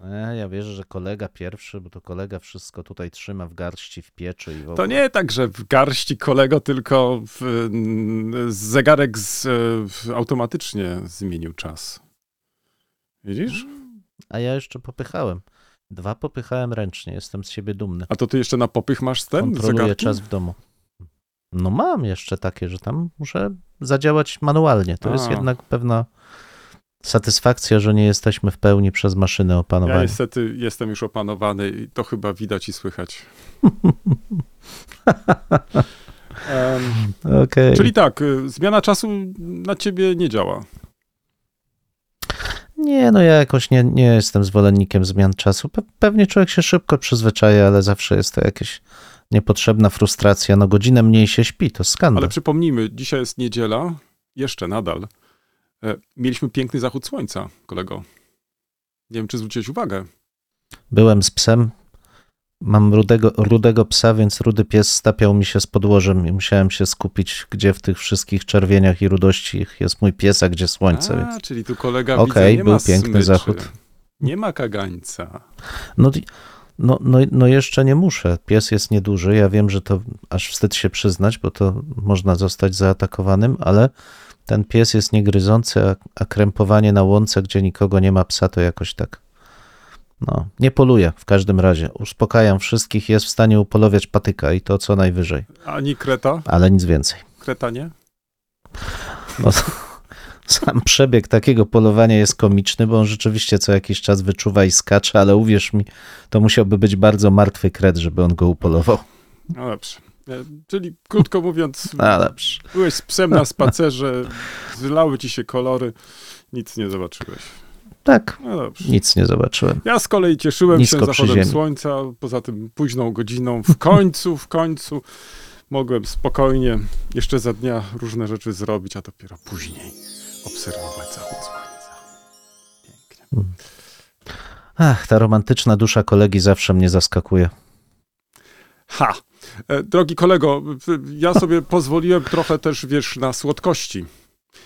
No, ja wierzę, że kolega pierwszy, bo to kolega wszystko tutaj trzyma w garści, w pieczy i w ogóle. To nie tak, że w garści kolego, tylko w, mm, zegarek z, e, automatycznie zmienił czas. Widzisz? A ja jeszcze popychałem. Dwa popychałem ręcznie, jestem z siebie dumny. A to ty jeszcze na popych masz ten Kontroluję zegarki? czas w domu. No mam jeszcze takie, że tam muszę zadziałać manualnie. To jest A. jednak pewna satysfakcja, że nie jesteśmy w pełni przez maszyny Ja opanowani. niestety jestem już opanowany i to chyba widać i słychać. Em, Okej. czyli tak, y, zmiana czasu na ciebie nie działa. Nie, no ja jakoś nie, nie jestem zwolennikiem zmian czasu. Pe- pewnie człowiek się szybko przyzwyczaja, ale zawsze jest to jakaś niepotrzebna frustracja. No godzinę mniej się śpi, to skandal. Ale przypomnijmy, dzisiaj jest niedziela, jeszcze nadal. E, Mieliśmy piękny zachód słońca, kolego. Nie wiem, czy zwróciłeś uwagę. Byłem z psem. Mam rudego, rudego psa, więc rudy pies stapiał mi się z podłożem i musiałem się skupić, gdzie w tych wszystkich czerwieniach i rudości jest mój pies, a gdzie słońce. A, Więc... czyli tu kolega Okej, był piękny smyczy. zachód. Nie ma kagańca. No, no, no, no jeszcze nie muszę. Pies jest nieduży. Ja wiem, że to aż wstyd się przyznać, bo to można zostać zaatakowanym, ale ten pies jest niegryzący, a, a krępowanie na łące, gdzie nikogo nie ma psa, to jakoś tak. No, nie poluje w każdym razie. Uspokajam wszystkich, jest w stanie upolowiać patyka i to co najwyżej, Ani kreta? ale nic więcej. Kreta nie? No, sam przebieg takiego polowania jest komiczny, bo on rzeczywiście co jakiś czas wyczuwa i skacze, ale uwierz mi, to musiałby być bardzo martwy kret, żeby on go upolował. No dobrze. E, Czyli krótko mówiąc, dobrze. byłeś z psem na spacerze, zlały ci się kolory, nic nie zobaczyłeś. Tak, No nic nie zobaczyłem. Ja z kolei cieszyłem Nisko się zachodem słońca, poza tym późną godziną. W końcu, w końcu mogłem spokojnie jeszcze za dnia różne rzeczy zrobić, a dopiero później obserwować zachód słońca. Pięknie. Ach, ta romantyczna dusza kolegi zawsze mnie zaskakuje. Ha! E, Drogi kolego, ja sobie pozwoliłem trochę też, wiesz, na słodkości.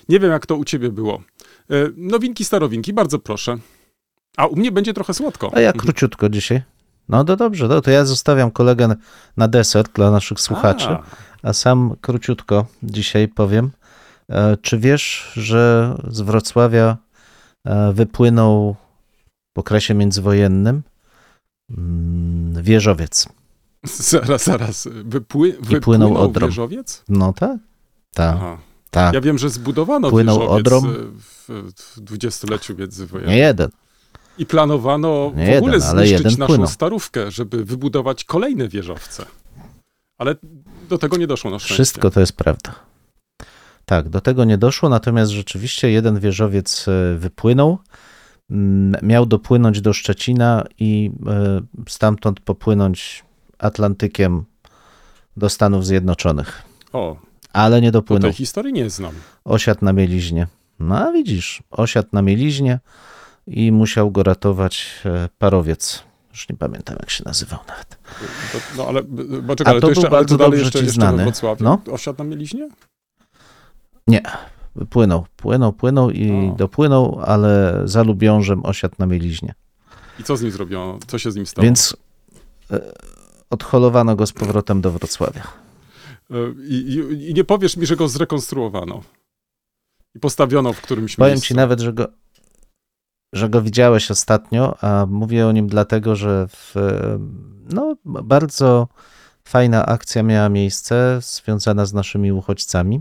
Nie wiem, jak to u ciebie było. E, Nowinki, starowinki, bardzo proszę. A u mnie będzie trochę słodko. A ja króciutko dzisiaj. No to dobrze, no to ja zostawiam kolegę na- deser dla naszych słuchaczy, A, a sam króciutko dzisiaj powiem. E, Czy wiesz, że z Wrocławia wypłynął w okresie międzywojennym mm, wieżowiec? zaraz, zaraz. Wypły, wypłynął płynął Odrą. wieżowiec? No tak? Tak, tak. Ja wiem, że zbudowano Płynął wieżowiec Odrą. w, w dwudziestoleciu międzywojennym. Nie jeden. I planowano Nie w ogóle jeden, zniszczyć naszą płynął. starówkę, żeby wybudować kolejne wieżowce. Ale do tego nie doszło na szczęście. Wszystko to jest prawda. Tak, do tego nie doszło, natomiast rzeczywiście jeden wieżowiec e, wypłynął. Miał dopłynąć do Szczecina i e, stamtąd popłynąć Atlantykiem do Stanów Zjednoczonych. O, Ale nie to dopłynął. tej historii nie znam. Osiadł na mieliźnie. No a widzisz, osiadł na mieliźnie i musiał go ratować e, parowiec. Już nie pamiętam, jak się nazywał nawet. To, no ale, bo A czekaj, ale to to był jeszcze, ale to bardzo dalej dobrze jeszcze, jeszcze znany. Wrocławiu No. osiadł na mieliźnie? Płynął, płynął, płynął i O. dopłynął, ale za Lubiążem osiadł na mieliźnie. I co z nim zrobiono? Co się z nim stało? Więc e, odholowano go z powrotem do Wrocławia. E, I, i, I nie powiesz mi, że go zrekonstruowano. I postawiono w którymś Powiem miejscu. ci nawet, że go, że go widziałeś ostatnio, a mówię o nim dlatego, że w no, bardzo fajna akcja miała miejsce związana z naszymi uchodźcami.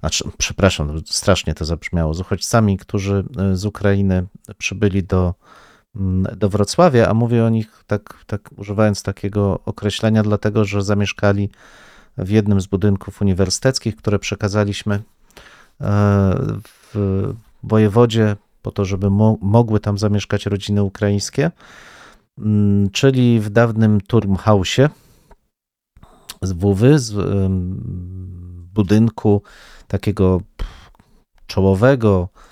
Znaczy, przepraszam, strasznie to zabrzmiało. Z uchodźcami, którzy e, z Ukrainy przybyli do, do Wrocławia, a mówię o nich tak, tak używając takiego określenia, dlatego że zamieszkali w jednym z budynków uniwersyteckich, które przekazaliśmy e, w wojewodzie po to, żeby mo- mogły tam zamieszkać rodziny ukraińskie, Mm, czyli w dawnym Turmhausie z Wówy, z budynku takiego czołowego mm,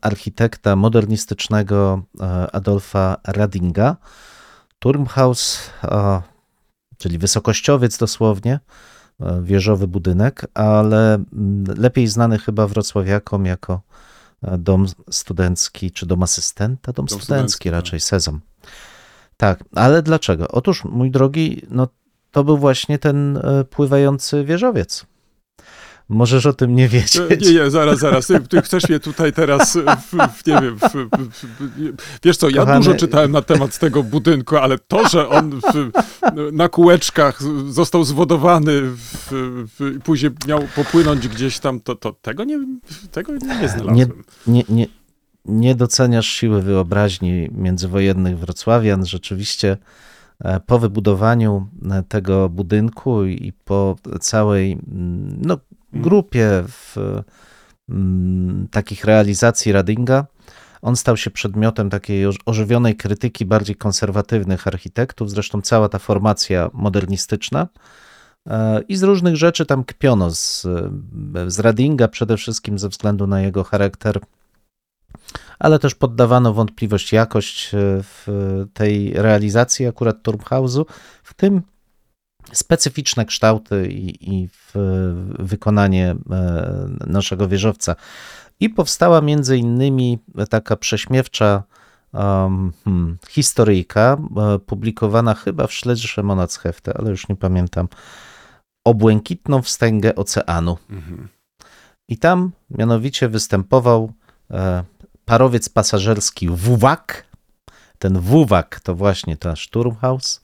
architekta modernistycznego e, Adolfa Radinga. Turmhaus, a, czyli wysokościowiec dosłownie, e, wieżowy budynek, ale mm, lepiej znany chyba wrocławiakom jako e, dom studencki, czy dom asystenta, dom, Dom studencki studencki, tak. raczej, Sezam. Tak, ale dlaczego? Otóż, mój drogi, no to był właśnie ten e, pływający wieżowiec. Możesz o tym nie wiedzieć. Nie, nie, zaraz, zaraz. Ty, ty chcesz mnie tutaj teraz, w, w, nie wiem, w, wiesz co, ja Kochany- dużo czytałem na temat tego budynku, ale to, że on na kółeczkach został zwodowany i później miał popłynąć gdzieś tam, to, to tego, nie, tego nie znalazłem. nie, nie, nie doceniasz siły wyobraźni międzywojennych wrocławian. Rzeczywiście e, po wybudowaniu e, tego budynku i po całej mm, no, grupie w, mm, takich realizacji Radinga, on stał się przedmiotem takiej oż- ożywionej krytyki bardziej konserwatywnych architektów. Zresztą cała ta formacja modernistyczna E, I z różnych rzeczy tam kpiono. Z, z Radinga przede wszystkim ze względu na jego charakter, ale też poddawano wątpliwość jakość e, w tej realizacji akurat Turmhausu, w tym specyficzne kształty i, i w wykonanie e, naszego wieżowca. I powstała między innymi taka prześmiewcza um, historyjka, e, publikowana chyba w Schledische Monatshefte, ale już nie pamiętam, o błękitną wstęgę oceanu. Mhm. I tam mianowicie występował e, parowiec pasażerski Wuwak. Ten Wuwak to właśnie ten Sturmhaus,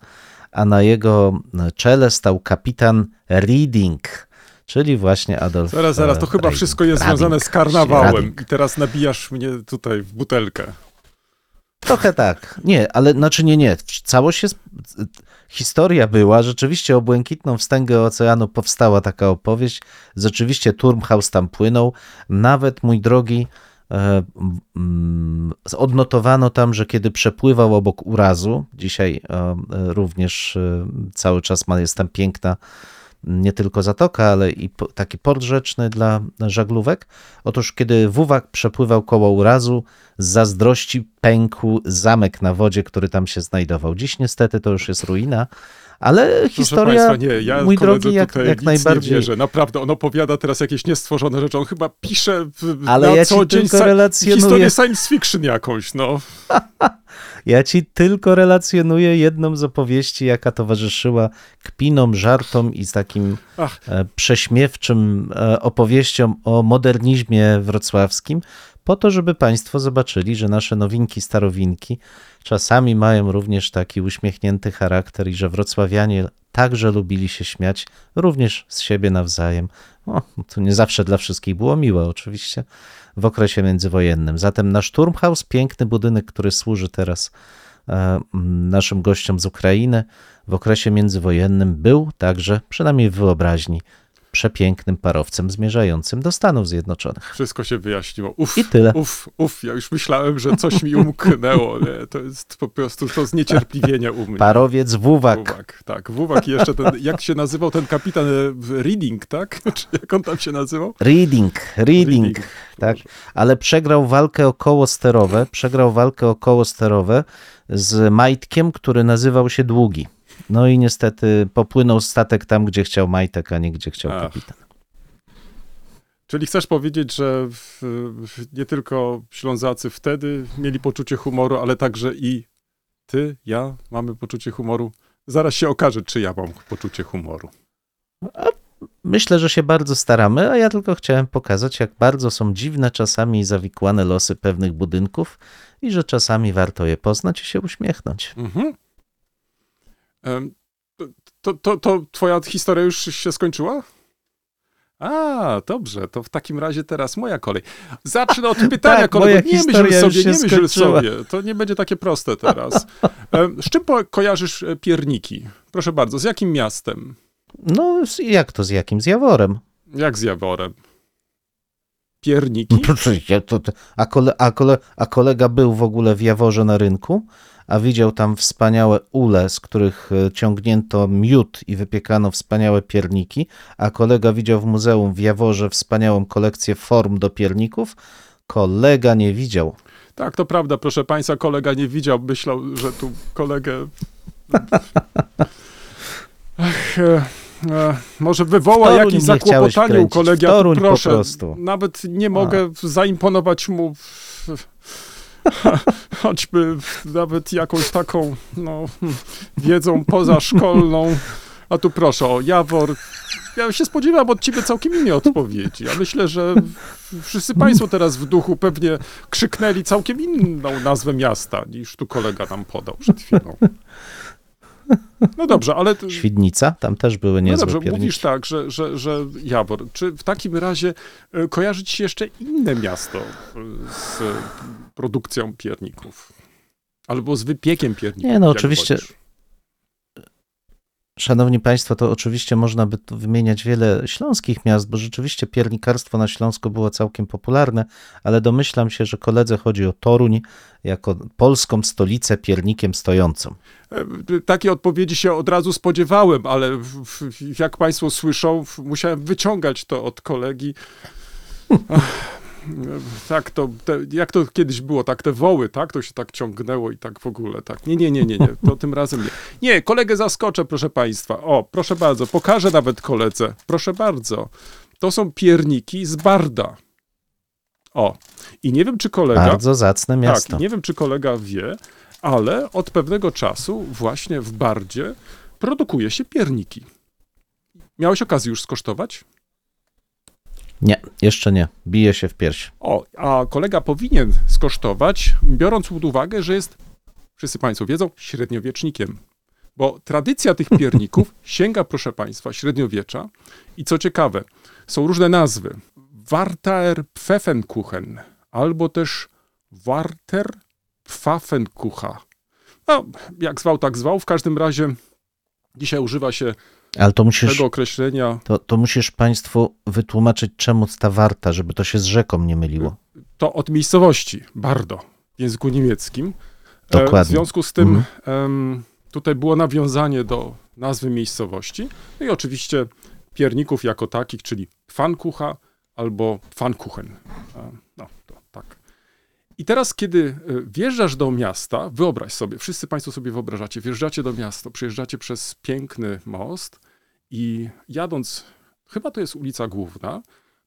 a na jego czele stał kapitan Reading, czyli właśnie Adolf Zaraz, zaraz, to chyba Reading. wszystko jest Rading, związane z karnawałem Rading. i teraz nabijasz mnie tutaj w butelkę. Trochę tak. Nie, ale znaczy nie, nie. Całość jest. Historia była, rzeczywiście o błękitną wstęgę oceanu powstała taka opowieść. Rzeczywiście Turmhaus tam płynął. Nawet mój drogi, odnotowano tam, że kiedy przepływał obok urazu, dzisiaj e, również e, cały czas jest tam piękna nie tylko zatoka, ale i taki port rzeczny dla żaglówek. Otóż, kiedy Wuwak przepływał koło urazu, z zazdrości pękł zamek na wodzie, który tam się znajdował. Dziś niestety to już jest ruina, ale Proszę historia, Państwa, nie, ja mój drogi, jak, tutaj jak najbardziej. nie wierzę. Naprawdę, on opowiada teraz jakieś niestworzone rzeczy. On chyba pisze w, Ale na ja ci co dzień tylko relacjonuję. historię science fiction jakąś, no. Ja ci tylko relacjonuję jedną z opowieści, jaka towarzyszyła kpinom, żartom i z takim Ach. e, prześmiewczym e, opowieściom o modernizmie wrocławskim, po to, żeby Państwo zobaczyli, że nasze nowinki, starowinki czasami mają również taki uśmiechnięty charakter i że wrocławianie także lubili się śmiać, również z siebie nawzajem. To nie zawsze dla wszystkich było miłe, oczywiście, w okresie międzywojennym. Zatem nasz Turmhaus, piękny budynek, który służy teraz e, naszym gościom z Ukrainy, w okresie międzywojennym był także, przynajmniej w wyobraźni, przepięknym parowcem zmierzającym do Stanów Zjednoczonych. Wszystko się wyjaśniło. Uf, I tyle. Uf, uf, ja już myślałem, że coś mi umknęło. Nie? To jest po prostu to zniecierpliwienie u mnie. Parowiec Wuwak. Wuwak, tak. Wuwak i jeszcze ten, jak się nazywał ten kapitan e, Reading, tak? Czy jak on tam się nazywał? Reading, reading, Reading. tak. Ale przegrał walkę około sterowe, przegrał walkę około sterowe z Majtkiem, który nazywał się Długi. No i niestety popłynął statek tam, gdzie chciał Majtek, a nie gdzie chciał Ach. kapitan. Czyli chcesz powiedzieć, że w, nie tylko Ślązacy wtedy mieli poczucie humoru, ale także i ty, ja mamy poczucie humoru. Zaraz się okaże, czy ja mam poczucie humoru. Myślę, że się bardzo staramy, a ja tylko chciałem pokazać, jak bardzo są dziwne czasami zawikłane losy pewnych budynków i że czasami warto je poznać i się uśmiechnąć. Mhm. To- To, to, twoja historia już się skończyła? A, dobrze, to w takim razie teraz moja kolej. Zacznę od pytania, Tak, kolego. Nie myśl sobie, nie myśl sobie. To nie będzie takie proste teraz. Z czym kojarzysz e, pierniki? Proszę bardzo, z jakim miastem? No, jak to z jakim? Z Jaworem. Jak z Jaworem? Pierniki? No, Proszę cię, to, a, kole, a, kole, a kolega był w ogóle w Jaworze na rynku, a widział tam wspaniałe ule, z których e, ciągnięto miód i wypiekano wspaniałe pierniki, a kolega widział w muzeum w Jaworze wspaniałą kolekcję form do pierników. Kolega nie widział. Tak, to prawda, proszę państwa, kolega nie widział, myślał, że tu kolegę... Ach, e, może wywoła jakieś zakłopotanie u kolegi, a tu proszę, prostu. nawet nie mogę zaimponować mu choćby nawet jakąś taką no, wiedzą pozaszkolną. A tu proszę o Jawor. Ja się spodziewam od ciebie całkiem innej odpowiedzi. Ja myślę, że wszyscy państwo teraz w duchu pewnie krzyknęli całkiem inną nazwę miasta, niż tu kolega nam podał przed chwilą. No dobrze, ale... Świdnica, tam też były No niezłe dobrze, pierniki. mówisz tak, że, że, że Jawor. Czy w takim razie e, kojarzy ci się jeszcze inne miasto e, z produkcją pierników? Albo z wypiekiem pierników? Nie, no oczywiście. wolisz? Szanowni Państwo, to oczywiście można by tu wymieniać wiele śląskich miast, bo rzeczywiście piernikarstwo na Śląsku było całkiem popularne, ale domyślam się, że koledze chodzi o Toruń jako polską stolicę piernikiem stojącą. E, Takiej odpowiedzi się od razu spodziewałem, ale jak Państwo słyszą, musiałem wyciągać to od kolegi. Tak, to, te, jak to kiedyś było, tak, te woły, tak, to się tak ciągnęło i tak w ogóle, tak. Nie, nie, nie, nie, nie, to tym razem nie. Nie, kolegę zaskoczę, proszę Państwa. O, proszę bardzo, pokażę nawet koledze. Proszę bardzo. To są pierniki z Barda. O, i nie wiem, czy kolega... Bardzo zacne miasto. Tak, nie wiem, czy kolega wie, ale od pewnego czasu właśnie w Bardzie produkuje się pierniki. Miałeś okazję już skosztować? Nie, jeszcze nie. Bije się w pierś. O, a kolega powinien skosztować, biorąc pod uwagę, że jest, wszyscy Państwo wiedzą, średniowiecznikiem. Bo tradycja tych pierników sięga, proszę Państwa, średniowiecza. I co ciekawe, są różne nazwy. Warter Pfeffenkuchen albo też Warter Pfaffenkucha. No, jak zwał, tak zwał. W każdym razie dzisiaj używa się Ale to musisz, tego określenia. to, to musisz Państwu wytłumaczyć, czemu ta warta, żeby to się z rzeką nie myliło. To od miejscowości, Bardo, w języku niemieckim. E, Dokładnie. W związku z tym Mhm. tutaj było nawiązanie do nazwy miejscowości. No i oczywiście pierników jako takich, czyli Pfannkucha albo Pfannkuchen. I teraz, kiedy e, wjeżdżasz do miasta, wyobraź sobie, wszyscy Państwo sobie wyobrażacie, wjeżdżacie do miasta, przejeżdżacie przez piękny most i jadąc, chyba to jest ulica główna,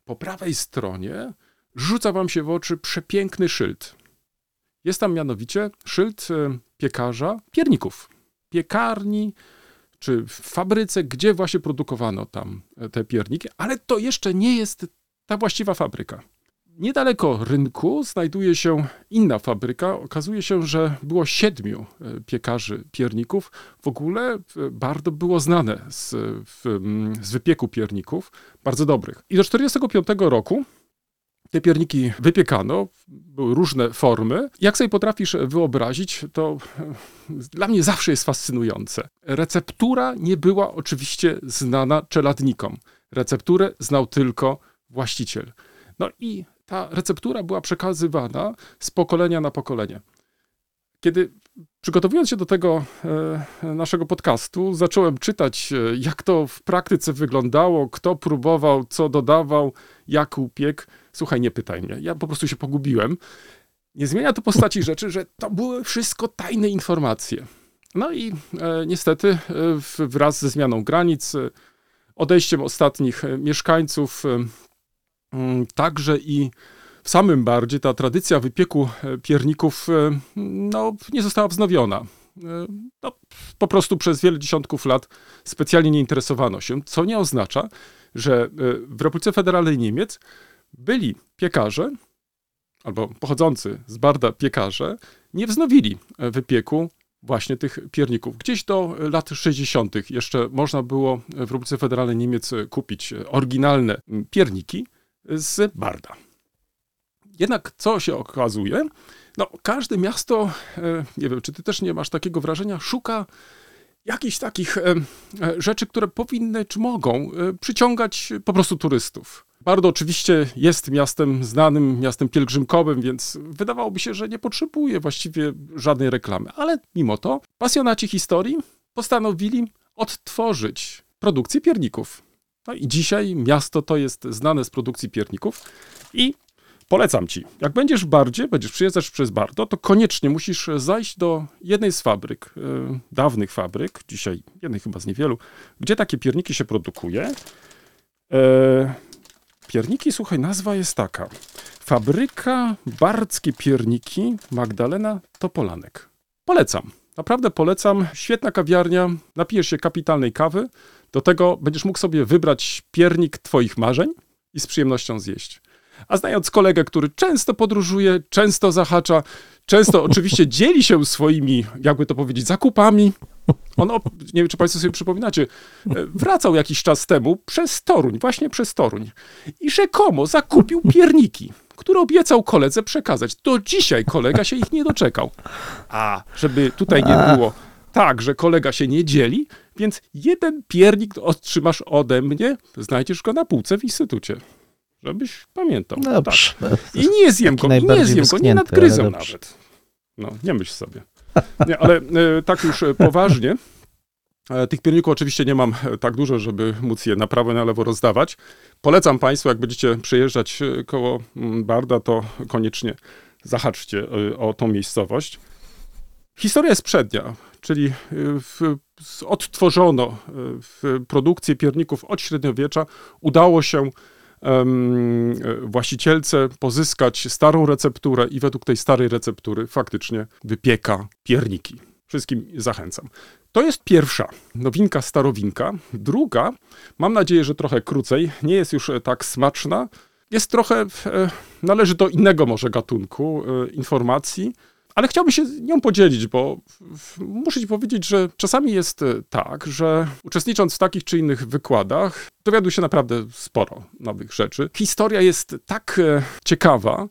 po prawej stronie rzuca Wam się w oczy przepiękny szyld. Jest tam mianowicie szyld e, piekarza pierników. Piekarni czy w fabryce, gdzie właśnie produkowano tam e, te pierniki, ale to jeszcze nie jest ta właściwa fabryka. Niedaleko rynku znajduje się inna fabryka. Okazuje się, że było siedmiu e, piekarzy pierników. W ogóle e, bardzo było znane z, z wypieku pierników, bardzo dobrych. I do 1945 roku te pierniki wypiekano, były różne formy. Jak sobie potrafisz wyobrazić, to e, dla mnie zawsze jest fascynujące. Receptura nie była oczywiście znana czeladnikom. Recepturę znał tylko właściciel. No i ta receptura była przekazywana z pokolenia na pokolenie. Kiedy przygotowując się do tego e, naszego podcastu, zacząłem czytać, e, jak to w praktyce wyglądało, kto próbował, co dodawał, jak upiekł. Słuchaj, nie pytaj mnie. Ja po prostu się pogubiłem. Nie zmienia to postaci rzeczy, że to były wszystko tajne informacje. No i e, niestety e, wraz ze zmianą granic, odejściem ostatnich mieszkańców, także i w samym Bardzie ta tradycja wypieku e, pierników e, no, nie została wznowiona. E, No, po prostu przez wiele dziesiątków lat specjalnie nie interesowano się, co nie oznacza, że w Republice Federalnej Niemiec byli piekarze, albo pochodzący z Barda piekarze, nie wznowili wypieku właśnie tych pierników. Gdzieś do lat 60. jeszcze można było w Republice Federalnej Niemiec kupić oryginalne pierniki z Barda. Jednak co się okazuje? No, każde miasto, e, nie wiem, czy ty też nie masz takiego wrażenia, szuka jakichś takich e, e, rzeczy, które powinny czy mogą przyciągać po prostu turystów. Bardo oczywiście jest miastem znanym, miastem pielgrzymkowym, więc wydawałoby się, że nie potrzebuje właściwie żadnej reklamy. Ale mimo to pasjonaci historii postanowili odtworzyć produkcję pierników. No i dzisiaj miasto to jest znane z produkcji pierników i polecam ci, jak będziesz w Bardzie, będziesz przyjeżdżać przez Bardo, to koniecznie musisz zajść do jednej z fabryk, e, dawnych fabryk, dzisiaj jednej chyba z niewielu, gdzie takie pierniki się produkuje. E, pierniki, słuchaj, nazwa jest taka. Fabryka Bardzkie Pierniki Magdalena Topolanek. Polecam. Naprawdę polecam. Świetna kawiarnia. Napijesz się kapitalnej kawy. Do tego będziesz mógł sobie wybrać piernik twoich marzeń i z przyjemnością zjeść. A znając kolegę, który często podróżuje, często zahacza, często oczywiście dzieli się swoimi, jakby to powiedzieć, zakupami. On, nie wiem, czy Państwo sobie przypominacie, e, wracał jakiś czas temu przez Toruń, właśnie przez Toruń. I rzekomo zakupił pierniki, które obiecał koledze przekazać. Do dzisiaj kolega się ich nie doczekał. A żeby tutaj nie było tak, że kolega się nie dzieli, więc jeden piernik otrzymasz ode mnie, znajdziesz go na półce w instytucie. Żebyś pamiętał. Dobrze. Tak. I nie zjem go, nie zjem go, nie nadgryzę nawet. No, nie myśl sobie. Nie, ale e, tak już e, poważnie, tych pierników oczywiście nie mam tak dużo, żeby móc je na prawo i na lewo rozdawać. Polecam Państwu, jak będziecie przejeżdżać koło mm, Barda, to koniecznie zahaczcie o tą miejscowość. Historia jest przednia, czyli w, odtworzono w produkcję pierników od średniowiecza. Udało się właścicielce pozyskać starą recepturę i według tej starej receptury faktycznie wypieka pierniki. Wszystkim zachęcam. To jest pierwsza nowinka, starowinka. Druga, mam nadzieję, że trochę krócej, nie jest już e, tak smaczna. Jest trochę, e, należy do innego może gatunku e, informacji. Ale chciałbym się nią podzielić, bo muszę ci powiedzieć, że czasami jest tak, że uczestnicząc w takich czy innych wykładach, dowiaduję się naprawdę sporo nowych rzeczy. Historia jest tak ciekawa,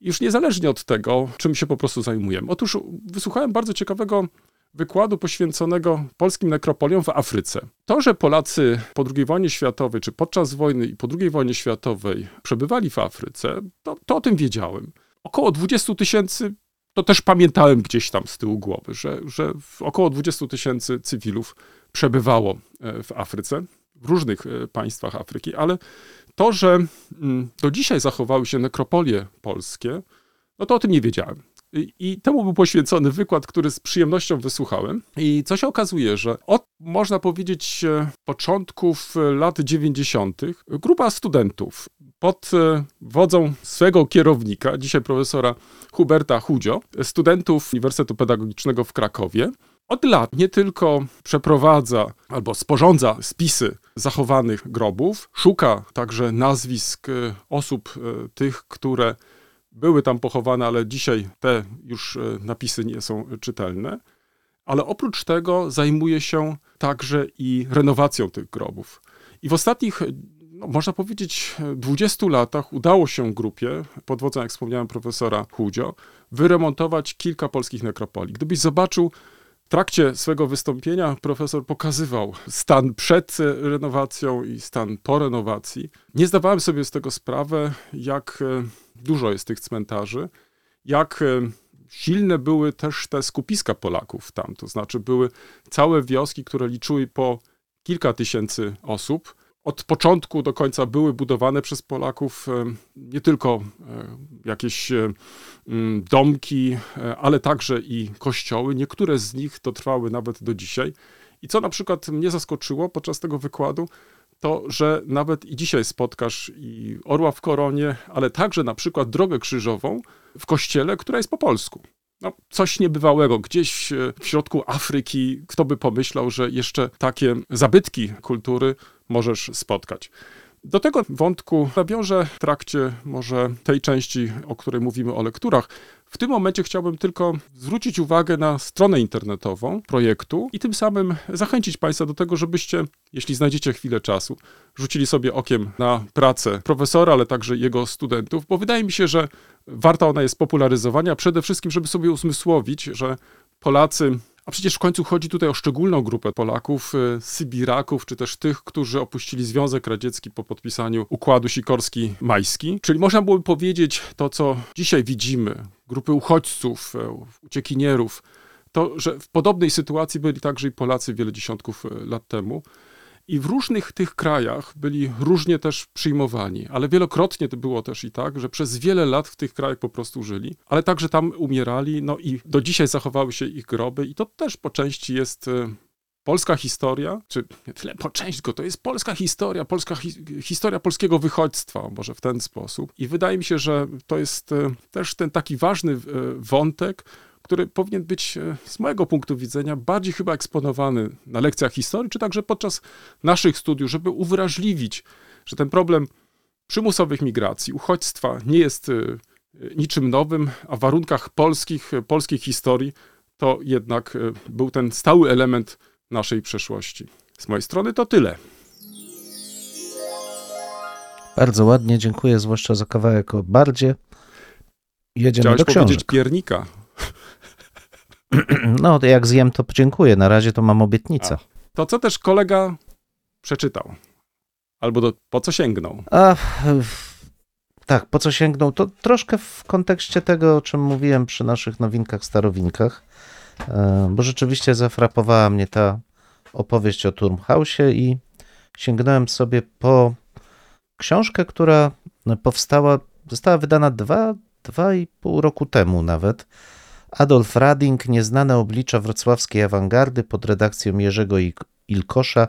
już niezależnie od tego, czym się po prostu zajmujemy. Otóż wysłuchałem bardzo ciekawego wykładu poświęconego polskim nekropoliom w Afryce. To, że Polacy po II wojnie światowej, czy podczas wojny i po II wojnie światowej przebywali w Afryce, to, to o tym wiedziałem. Około 20 tysięcy to też pamiętałem gdzieś tam z tyłu głowy, że, że około 20 tysięcy cywilów przebywało e, w Afryce, w różnych e, państwach Afryki, ale to, że mm, do dzisiaj zachowały się nekropolie polskie, no to o tym nie wiedziałem. I, I, temu był poświęcony wykład, który z przyjemnością wysłuchałem. I co się okazuje, że od, można powiedzieć, e, początków lat 90. grupa studentów pod e, wodzą swego kierownika, dzisiaj profesora Huberta Chudzio, studentów Uniwersytetu Pedagogicznego w Krakowie, od lat nie tylko przeprowadza albo sporządza spisy zachowanych grobów, szuka także nazwisk e, osób tych, które były tam pochowane, ale dzisiaj te już e, napisy nie są czytelne. Ale oprócz tego zajmuje się także i renowacją tych grobów. I w ostatnich, no, można powiedzieć, 20 latach udało się grupie, pod wodzą, jak wspomniałem, profesora Chudzio, wyremontować kilka polskich nekropolii. Gdybyś zobaczył w trakcie swego wystąpienia profesor pokazywał stan przed renowacją i stan po renowacji. Nie zdawałem sobie z tego sprawy, jak e, dużo jest tych cmentarzy, jak e, silne były też te skupiska Polaków tam. To znaczy były całe wioski, które liczyły po kilka tysięcy osób od początku do końca były budowane przez Polaków e, nie tylko e, jakieś e, domki, ale także i kościoły. Niektóre z nich to trwały nawet do dzisiaj. I co na przykład mnie zaskoczyło podczas tego wykładu, to że nawet i dzisiaj spotkasz i orła w koronie, ale także na przykład drogę krzyżową w kościele, która jest po polsku. No, coś niebywałego. Gdzieś w środku Afryki, kto by pomyślał, że jeszcze takie zabytki kultury możesz spotkać. Do tego wątku nawiążę w trakcie może tej części, o której mówimy o lekturach, W tym momencie chciałbym tylko zwrócić uwagę na stronę internetową projektu i tym samym zachęcić Państwa do tego, żebyście, jeśli znajdziecie chwilę czasu, rzucili sobie okiem na pracę profesora, ale także jego studentów, bo wydaje mi się, że warta ona jest popularyzowania, przede wszystkim, żeby sobie uzmysłowić, że Polacy a przecież w końcu chodzi tutaj o szczególną grupę Polaków, y, Sybiraków, czy też tych, którzy opuścili Związek Radziecki po podpisaniu Układu Sikorski-Majski. Czyli można byłoby powiedzieć to, co dzisiaj widzimy, grupy uchodźców, e, uciekinierów, to, że w podobnej sytuacji byli także i Polacy wiele dziesiątków e, lat temu. I w różnych tych krajach byli różnie też przyjmowani, ale wielokrotnie to było też i tak, że przez wiele lat w tych krajach po prostu żyli, ale także tam umierali, no i do dzisiaj zachowały się ich groby i to też po części jest e, polska historia, czy nie tyle po części, tylko to jest polska historia, polska hi historia polskiego wychodźstwa, może w ten sposób. I wydaje mi się, że to jest e, też ten taki ważny e, wątek, który powinien być e, z mojego punktu widzenia bardziej chyba eksponowany na lekcjach historii, czy także podczas naszych studiów, żeby uwrażliwić, że ten problem przymusowych migracji, uchodźstwa nie jest e, niczym nowym, a w warunkach polskich, e, polskiej historii to jednak był ten stały element naszej przeszłości. Z mojej strony to tyle. Bardzo ładnie, dziękuję, zwłaszcza za kawałek o bardzie. Jedziemy Chciałeś do powiedzieć książek. piernika. No, jak zjem, to dziękuję. Na razie to mam obietnicę. To co też kolega przeczytał? Albo do, po co sięgnął? A, tak, po co sięgnął? To troszkę w kontekście tego, o czym mówiłem przy naszych nowinkach, starowinkach, e, bo rzeczywiście zafrapowała mnie ta opowieść o Turmhausie i sięgnąłem sobie po książkę, która powstała, została wydana dwa, dwa i pół roku temu nawet. Adolf Rading, Nieznane oblicza wrocławskiej awangardy pod redakcją Jerzego Ilkosza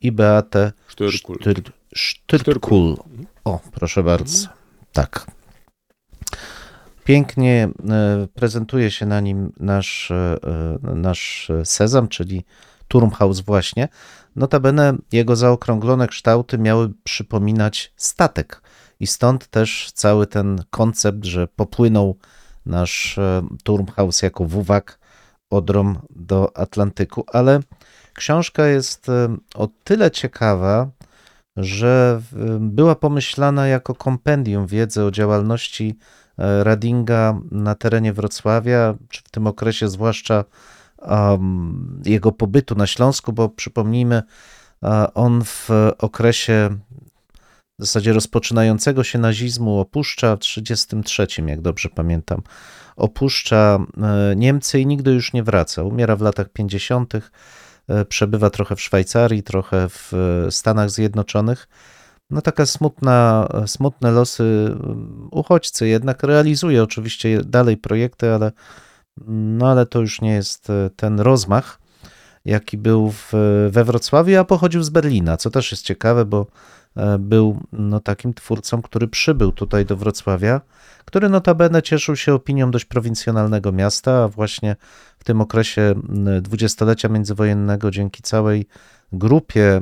i Beatę Sztyrkul. Sztyr, Sztyrkul. O, proszę bardzo. Tak. Pięknie e, prezentuje się na nim nasz, e, nasz sezam, czyli Turmhaus właśnie. Notabene jego zaokrąglone kształty miały przypominać statek i stąd też cały ten koncept, że popłynął nasz e, Turmhaus jako wuwak odrom do Atlantyku, ale książka jest o tyle ciekawa, że była pomyślana jako kompendium wiedzy o działalności Radinga na terenie Wrocławia, czy w tym okresie zwłaszcza um, jego pobytu na Śląsku, bo przypomnijmy, on w okresie w zasadzie rozpoczynającego się nazizmu opuszcza w 1933, jak dobrze pamiętam, opuszcza Niemcy i nigdy już nie wraca. Umiera w latach 50., przebywa trochę w Szwajcarii, trochę w Stanach Zjednoczonych. No taka smutna, smutne losy uchodźcy, jednak realizuje oczywiście dalej projekty, ale, no ale to już nie jest ten rozmach, jaki był w, we Wrocławiu, a pochodził z Berlina, co też jest ciekawe, bo był no, takim twórcą, który przybył tutaj do Wrocławia, który notabene cieszył się opinią dość prowincjonalnego miasta, a właśnie w tym okresie dwudziestolecia międzywojennego dzięki całej grupie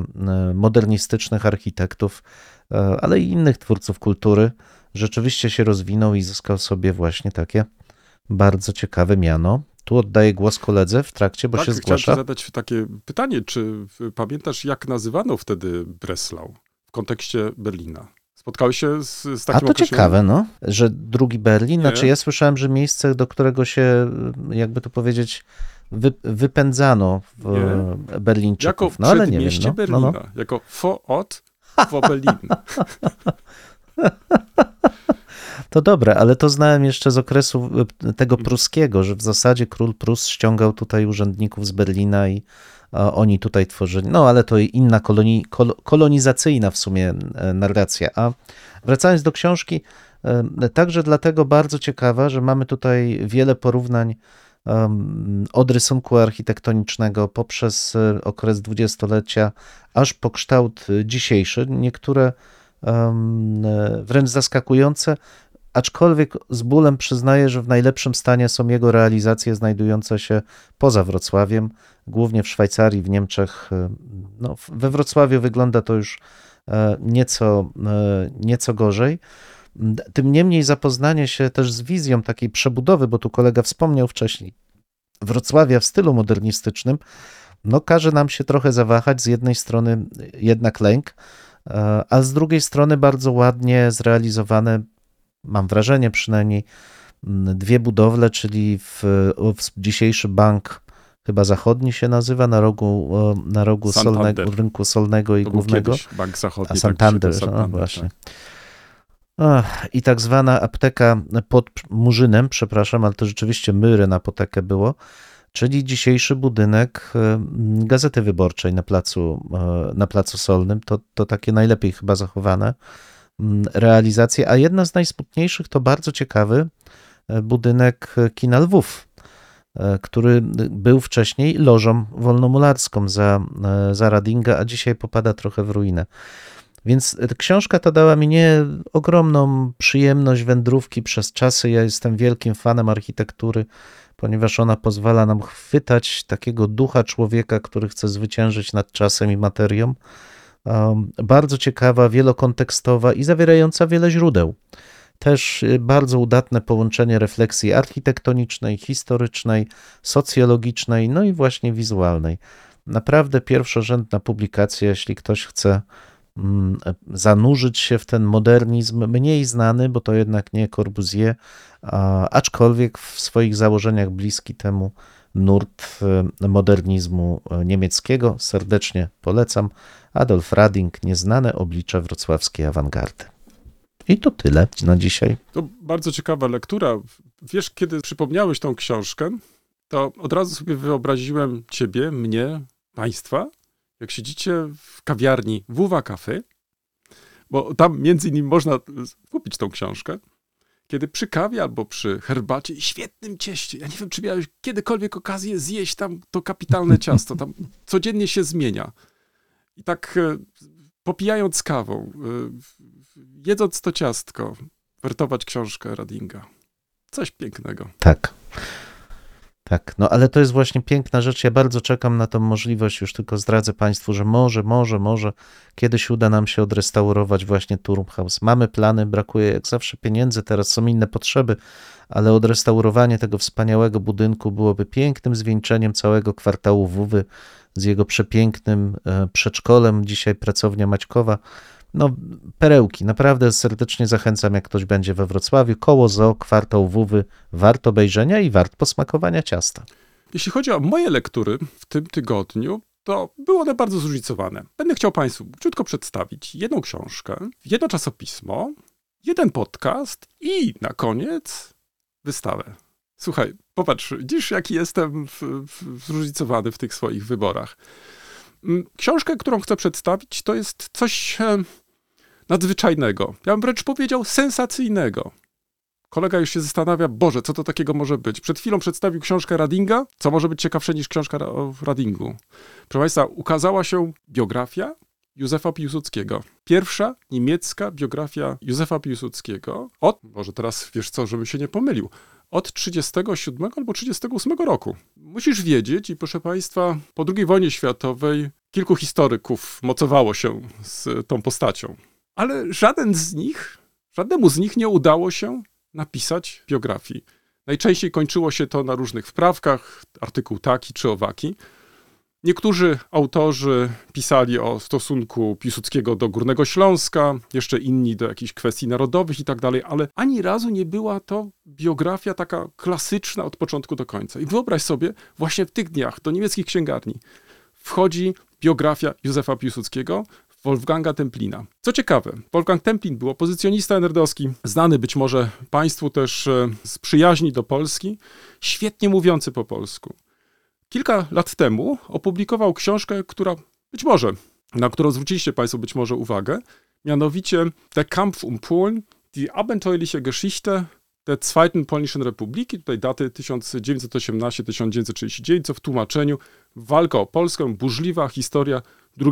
modernistycznych architektów, ale i innych twórców kultury, rzeczywiście się rozwinął i zyskał sobie właśnie takie bardzo ciekawe miano. Tu oddaję głos koledze w trakcie, bo tak, się zgłasza. Chciałem zadać takie pytanie, czy pamiętasz, jak nazywano wtedy Breslau w kontekście Berlina? Spotkałeś się z, z takim A to określeniem? ciekawe, no, że drugi Berlin, Nie. znaczy ja słyszałem, że miejsce, do którego się, jakby to powiedzieć, wy, wypędzano w, Nie. Berlińczyków. Jako no ale nie wiem, przedmieście no, Berlina, no, no. jako Vorort vor Berlin. To dobre, ale to znałem jeszcze z okresu y, tego pruskiego, że w zasadzie król Prus ściągał tutaj urzędników z Berlina i oni tutaj tworzyli. No ale to inna koloni, kol, kolonizacyjna w sumie e, narracja. A wracając do książki, e, także dlatego bardzo ciekawa, że mamy tutaj wiele porównań od rysunku architektonicznego poprzez e, okres dwudziestolecia aż po kształt e, dzisiejszy. Niektóre e, wręcz zaskakujące, aczkolwiek z bólem przyznaję, że w najlepszym stanie są jego realizacje znajdujące się poza Wrocławiem, głównie w Szwajcarii, w Niemczech. e, No, we Wrocławiu wygląda to już e, nieco, e, nieco gorzej. Tym niemniej zapoznanie się też z wizją takiej przebudowy, bo tu kolega wspomniał wcześniej, Wrocławia w stylu modernistycznym, no każe nam się trochę zawahać. Z jednej strony jednak lęk, e, a z drugiej strony bardzo ładnie zrealizowane, mam wrażenie przynajmniej, dwie budowle, czyli w, w dzisiejszy bank chyba zachodni się nazywa, na rogu, na rogu solnego, rynku solnego i To głównego. Bank Zachodni. A tak, Santander, no Santander, właśnie. tak. Ach, I tak zwana apteka pod Murzynem, przepraszam, ale to rzeczywiście myry na apotekę było, czyli dzisiejszy budynek Gazety Wyborczej na placu, e, na placu Solnym. To, to takie najlepiej chyba zachowane mm, realizacje. A jedna z najsmutniejszych to bardzo ciekawy e, budynek kina Lwów, e, który był wcześniej lożą wolnomularską za, e, za Radinga, a dzisiaj popada trochę w ruinę. Więc książka ta dała mi nie ogromną przyjemność wędrówki przez czasy. Ja jestem wielkim fanem architektury, ponieważ ona pozwala nam chwytać takiego ducha człowieka, który chce zwyciężyć nad czasem i materią. Bardzo ciekawa, wielokontekstowa i zawierająca wiele źródeł. Też y, bardzo udatne połączenie refleksji architektonicznej, historycznej, socjologicznej, no i właśnie wizualnej. Naprawdę pierwszorzędna publikacja, jeśli ktoś chce mm, zanurzyć się w ten modernizm mniej znany, bo to jednak nie Corbusier, aczkolwiek w swoich założeniach bliski temu nurt y, modernizmu y, niemieckiego. Serdecznie polecam. Adolf Rading, Nieznane oblicze wrocławskiej awangardy. I to tyle na dzisiaj. To bardzo ciekawa lektura. Wiesz, kiedy przypomniałeś tą książkę, to od razu sobie wyobraziłem ciebie, mnie, państwa, jak siedzicie w kawiarni Wuwa Cafe, bo tam między innymi można kupić tą książkę, kiedy przy kawie albo przy herbacie i świetnym cieście, ja nie wiem, czy miałeś kiedykolwiek okazję zjeść tam to kapitalne ciasto, tam codziennie się zmienia. I tak e, popijając kawą, e, jedząc to ciastko, wertować książkę Radinga. Coś pięknego. Tak. Tak, no ale to jest właśnie piękna rzecz. Ja bardzo czekam na tą możliwość. Już tylko zdradzę Państwu, że może, może, może kiedyś uda nam się odrestaurować właśnie Turmhaus. Mamy plany, brakuje jak zawsze pieniędzy, teraz są inne potrzeby, ale odrestaurowanie tego wspaniałego budynku byłoby pięknym zwieńczeniem całego kwartału Wówy z jego przepięknym e, przedszkolem, dzisiaj pracownia Maćkowa. No, perełki. Naprawdę serdecznie zachęcam, jak ktoś będzie we Wrocławiu. Koło Zoo, kwartał Wówy. Wart obejrzenia i wart posmakowania ciasta. Jeśli chodzi o moje lektury w tym tygodniu, to były one bardzo zróżnicowane. Będę chciał Państwu krótko przedstawić jedną książkę, jedno czasopismo, jeden podcast i na koniec wystawę. Słuchaj, popatrz, widzisz, jaki jestem w, w, zróżnicowany w tych swoich wyborach. Mm, Książkę, którą chcę przedstawić, to jest coś nadzwyczajnego. Ja bym wręcz powiedział sensacyjnego. Kolega już się zastanawia, Boże, co to takiego może być? Przed chwilą przedstawił książkę Radinga, co może być ciekawsze niż książka o Radingu. Proszę Państwa, ukazała się biografia Józefa Piłsudskiego. Pierwsza niemiecka biografia Józefa Piłsudskiego od, może teraz wiesz co, żebym się nie pomylił, od 37 albo 38 roku. Musisz wiedzieć, i proszę Państwa, po II wojnie światowej kilku historyków mocowało się z tą postacią. Ale żaden z nich, żadnemu z nich nie udało się napisać biografii. Najczęściej kończyło się to na różnych wprawkach, artykuł taki czy owaki. Niektórzy autorzy pisali o stosunku Piłsudskiego do Górnego Śląska, jeszcze inni do jakichś kwestii narodowych i tak dalej, ale ani razu nie była to biografia taka klasyczna od początku do końca. I wyobraź sobie, właśnie w tych dniach do niemieckich księgarni wchodzi biografia Józefa Piłsudskiego, Wolfganga Templina. Co ciekawe, Wolfgang Templin był opozycjonista NRD-owski, znany być może Państwu też e, z przyjaźni do Polski, świetnie mówiący po polsku. Kilka lat temu opublikował książkę, która być może, na którą zwróciliście Państwo być może uwagę, mianowicie Der Kampf um Polen, die abenteuerliche Geschichte der Zweiten Polnischen Republiki, tutaj daty 1918-1939, co w tłumaczeniu walka o Polskę, burzliwa historia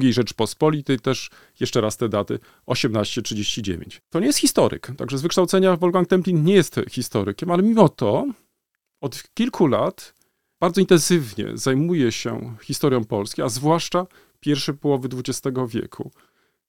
II Rzeczpospolitej, też jeszcze raz te daty 1839. To nie jest historyk, także z wykształcenia Wolfgang Templin nie jest historykiem, ale mimo to od kilku lat bardzo intensywnie zajmuje się historią Polski, a zwłaszcza pierwszej połowy XX wieku.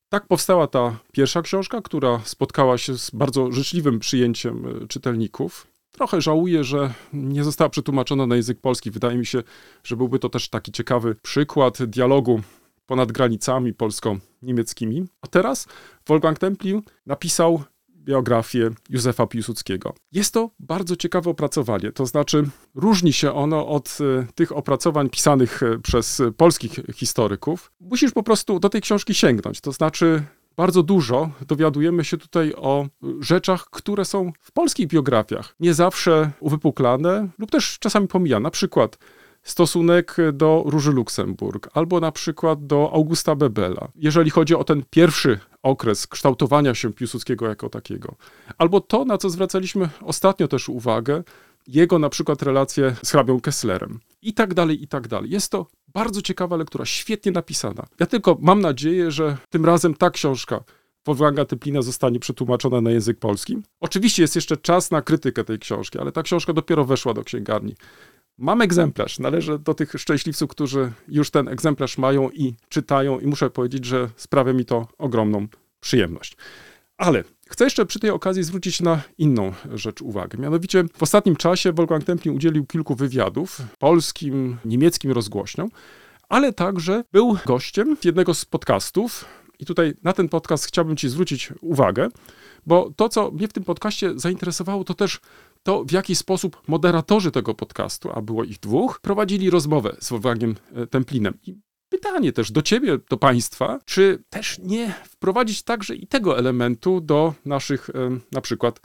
Tak powstała ta pierwsza książka, która spotkała się z bardzo życzliwym przyjęciem e, czytelników. Trochę żałuję, że nie została przetłumaczona na język polski. Wydaje mi się, że byłby to też taki ciekawy przykład dialogu ponad granicami polsko-niemieckimi. A teraz Wolfgang Templin napisał biografię Józefa Piłsudskiego. Jest to bardzo ciekawe opracowanie, to znaczy różni się ono od e, tych opracowań pisanych e, przez e, polskich historyków. Musisz po prostu do tej książki sięgnąć, to znaczy bardzo dużo dowiadujemy się tutaj o rzeczach, które są w polskich biografiach nie zawsze uwypuklane lub też czasami pomijane. Na przykład stosunek do Róży Luksemburg, albo na przykład do Augusta Bebela, jeżeli chodzi o ten pierwszy okres kształtowania się Piłsudskiego jako takiego. Albo to, na co zwracaliśmy ostatnio też uwagę, jego na przykład relacje z hrabią Kesslerem. I tak dalej, i tak dalej. Jest to bardzo ciekawa lektura, świetnie napisana. Ja tylko mam nadzieję, że tym razem ta książka Wolfganga Teplina zostanie przetłumaczona na język polski. Oczywiście jest jeszcze czas na krytykę tej książki, ale ta książka dopiero weszła do księgarni. Mam egzemplarz, należę do tych szczęśliwców, którzy już ten egzemplarz mają i czytają, i muszę powiedzieć, że sprawia mi to ogromną przyjemność. Ale chcę jeszcze przy tej okazji zwrócić na inną rzecz uwagę. Mianowicie w ostatnim czasie Wolfgang Templin udzielił kilku wywiadów polskim, niemieckim rozgłośniom, ale także był gościem jednego z podcastów. I tutaj na ten podcast chciałbym Ci zwrócić uwagę, bo to, co mnie w tym podcaście zainteresowało, to też to, w jaki sposób moderatorzy tego podcastu, a było ich dwóch, prowadzili rozmowę z Wolfgangiem e, Templinem. I pytanie też do ciebie, do państwa, czy też nie wprowadzić także i tego elementu do naszych e, na przykład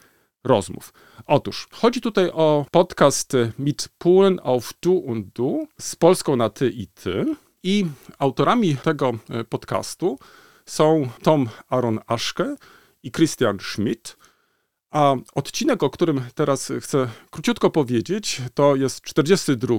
rozmów. Otóż chodzi tutaj o podcast Mit Polen auf Du und Du z Polską na ty i ty. I autorami tego e, podcastu są Tom Aaron Aszke i Christian Schmidt. A odcinek, o którym teraz chcę króciutko powiedzieć, to jest 42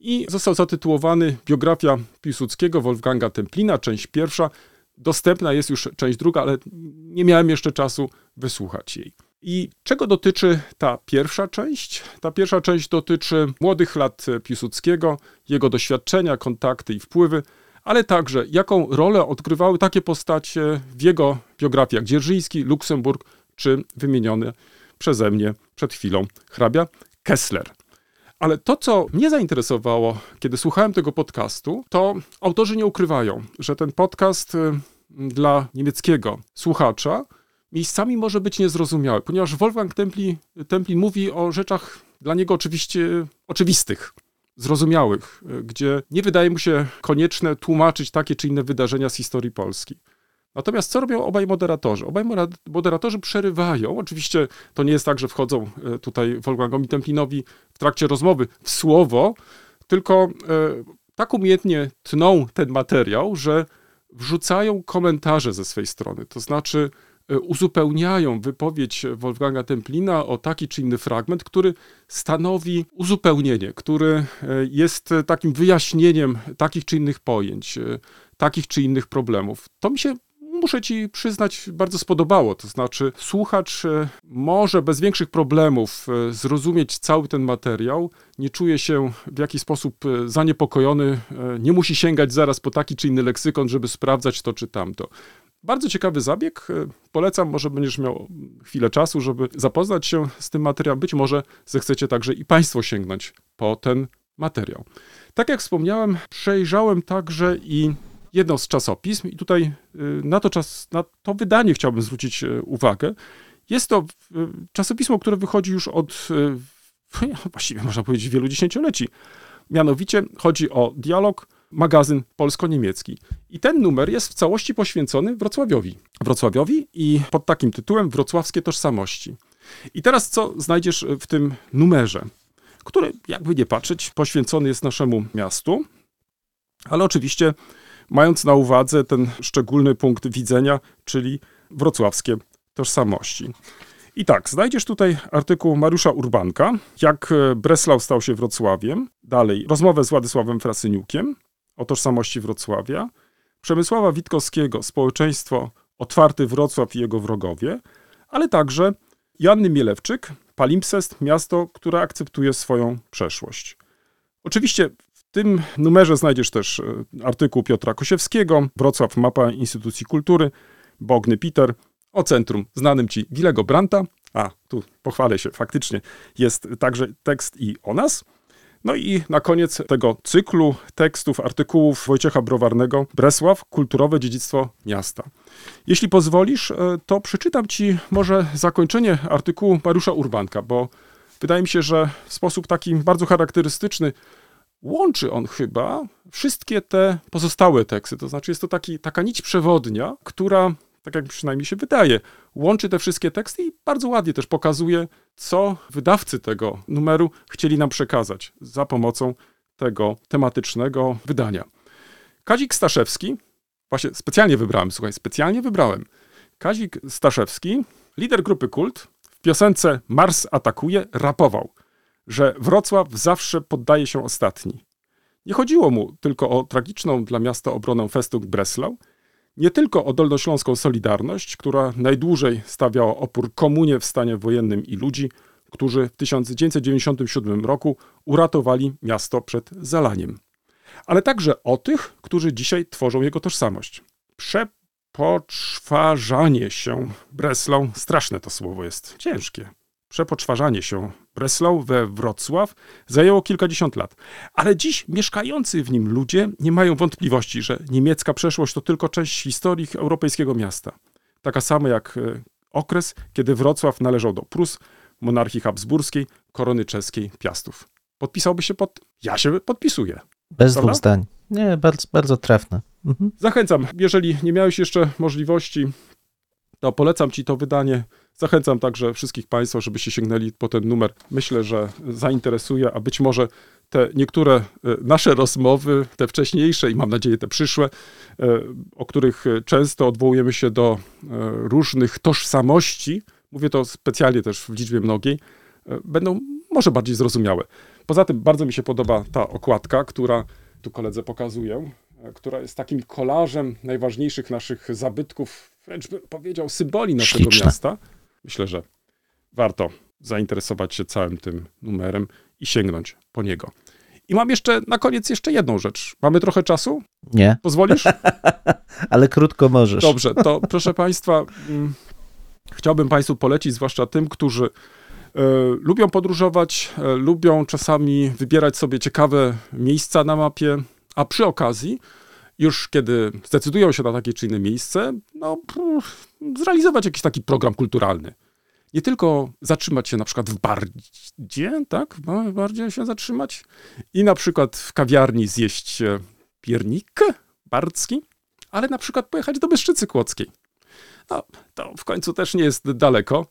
i został zatytułowany Biografia Piłsudskiego Wolfganga Templina, część pierwsza. Dostępna jest już część druga, ale nie miałem jeszcze czasu wysłuchać jej. I czego dotyczy ta pierwsza część? Ta pierwsza część dotyczy młodych lat Piłsudskiego, jego doświadczenia, kontakty i wpływy, ale także jaką rolę odgrywały takie postacie w jego biografii jak Dzierżyński, Luksemburg czy wymieniony przeze mnie przed chwilą hrabia Kessler. Ale to, co mnie zainteresowało, kiedy słuchałem tego podcastu, to autorzy nie ukrywają, że ten podcast y, dla niemieckiego słuchacza miejscami może być niezrozumiały, ponieważ Wolfgang Templin, Templin mówi o rzeczach dla niego oczywiście oczywistych, zrozumiałych, y, gdzie nie wydaje mu się konieczne tłumaczyć takie czy inne wydarzenia z historii Polski. Natomiast co robią obaj moderatorzy? Obaj moderatorzy przerywają. Oczywiście to nie jest tak, że wchodzą e, tutaj Wolfgangowi Templinowi w trakcie rozmowy w słowo, tylko e, tak umiejętnie tną ten materiał, że wrzucają komentarze ze swej strony. To znaczy e, uzupełniają wypowiedź Wolfganga Templina o taki czy inny fragment, który stanowi uzupełnienie, który jest takim wyjaśnieniem takich czy innych pojęć, takich czy innych problemów. To mi się muszę ci przyznać, bardzo spodobało. To znaczy, słuchacz e, może bez większych problemów e, zrozumieć cały ten materiał, nie czuje się w jakiś sposób e, zaniepokojony, nie musi sięgać zaraz po taki czy inny leksykon, żeby sprawdzać to czy tamto. Bardzo ciekawy zabieg. Polecam, może będziesz miał chwilę czasu, żeby zapoznać się z tym materiałem. Być może zechcecie także i Państwo sięgnąć po ten materiał. Tak jak wspomniałem, przejrzałem także i jedno z czasopism i tutaj y, na to, czas, na to wydanie chciałbym zwrócić y, uwagę. Jest to y, czasopismo, które wychodzi już od właściwie można powiedzieć wielu dziesięcioleci. Mianowicie chodzi o dialog, magazyn polsko-niemiecki. I ten numer jest w całości poświęcony Wrocławiowi. Wrocławiowi i pod takim tytułem Wrocławskie tożsamości. I teraz co znajdziesz w tym numerze, który, jakby nie patrzeć, poświęcony jest naszemu miastu, ale oczywiście mając na uwadze ten szczególny punkt widzenia, czyli wrocławskie tożsamości. I tak, znajdziesz tutaj artykuł Mariusza Urbanka, jak e, Breslau stał się Wrocławiem. Dalej, rozmowę z Władysławem Frasyniukiem o tożsamości Wrocławia. Przemysława Witkowskiego, społeczeństwo Otwarty Wrocław i jego wrogowie, ale także Janny Mielewczyk, Palimpsest, miasto, które akceptuje swoją przeszłość. Oczywiście tym numerze znajdziesz też e, artykuł Piotra Kosiewskiego, Wrocław Mapa Instytucji Kultury, Bogny Peter, o centrum znanym ci Willego Branta. A, tu pochwalę się, faktycznie jest także tekst i o nas. No i na koniec tego cyklu tekstów, artykułów Wojciecha Browarnego Bresław, kulturowe dziedzictwo miasta. Jeśli pozwolisz, e, to przeczytam ci może zakończenie artykułu Mariusza Urbanka, bo wydaje mi się, że w sposób taki bardzo charakterystyczny łączy on chyba wszystkie te pozostałe teksty. To znaczy jest to taki, taka nić przewodnia, która, tak jak przynajmniej się wydaje, łączy te wszystkie teksty i bardzo ładnie też pokazuje, co wydawcy tego numeru chcieli nam przekazać za pomocą tego tematycznego wydania. Kazik Staszewski, właśnie specjalnie wybrałem, słuchaj, specjalnie wybrałem. Kazik Staszewski, lider grupy Kult, w piosence Mars atakuje, rapował, że Wrocław zawsze poddaje się ostatni. Nie chodziło mu tylko o tragiczną dla miasta obronę Festung Breslau, nie tylko o dolnośląską Solidarność, która najdłużej stawiała opór komunie w stanie wojennym i ludzi, którzy w 1997 roku uratowali miasto przed zalaniem, ale także o tych, którzy dzisiaj tworzą jego tożsamość. Przepoczwarzanie się Breslau, straszne to słowo jest, ciężkie. Przepoczwarzanie się Breslau we Wrocław zajęło kilkadziesiąt lat. Ale dziś mieszkający w nim ludzie nie mają wątpliwości, że niemiecka przeszłość to tylko część historii europejskiego miasta. Taka sama jak e, okres, kiedy Wrocław należał do Prus, monarchii habsburskiej, korony czeskiej, Piastów. Podpisałby się pod... Ja się podpisuję. Bez Prawda? dwóch zdań. Nie, bardzo, bardzo trafne. Mhm. Zachęcam, jeżeli nie miałeś jeszcze możliwości, to polecam Ci to wydanie. Zachęcam także wszystkich Państwa, żebyście sięgnęli po ten numer. Myślę, że zainteresuje, a być może te niektóre e, nasze rozmowy, te wcześniejsze i mam nadzieję te przyszłe, e, o których e, często odwołujemy się do różnych tożsamości, mówię to specjalnie też w liczbie mnogiej, będą może bardziej zrozumiałe. Poza tym bardzo mi się podoba ta okładka, która tu koledze pokazuję, która jest takim kolażem najważniejszych naszych zabytków, wręcz bym powiedział symboli naszego Śliczne. miasta. Myślę, że warto zainteresować się całym tym numerem i sięgnąć po niego. I mam jeszcze na koniec jeszcze jedną rzecz. Mamy trochę czasu? Nie, Pozwolisz? ale krótko możesz. Dobrze, to proszę Państwa, mm, chciałbym Państwu polecić, zwłaszcza tym, którzy e, lubią podróżować, e, lubią czasami wybierać sobie ciekawe miejsca na mapie, a przy okazji, już kiedy zdecydują się na takie czy inne miejsce, no, zrealizować jakiś taki program kulturalny. Nie tylko zatrzymać się na przykład w Bardzie, tak? W Bardzie się zatrzymać i na przykład w kawiarni zjeść e, piernik bardzki, ale na przykład pojechać do Byszczycy Kłodzkiej. No, to w końcu też nie jest daleko.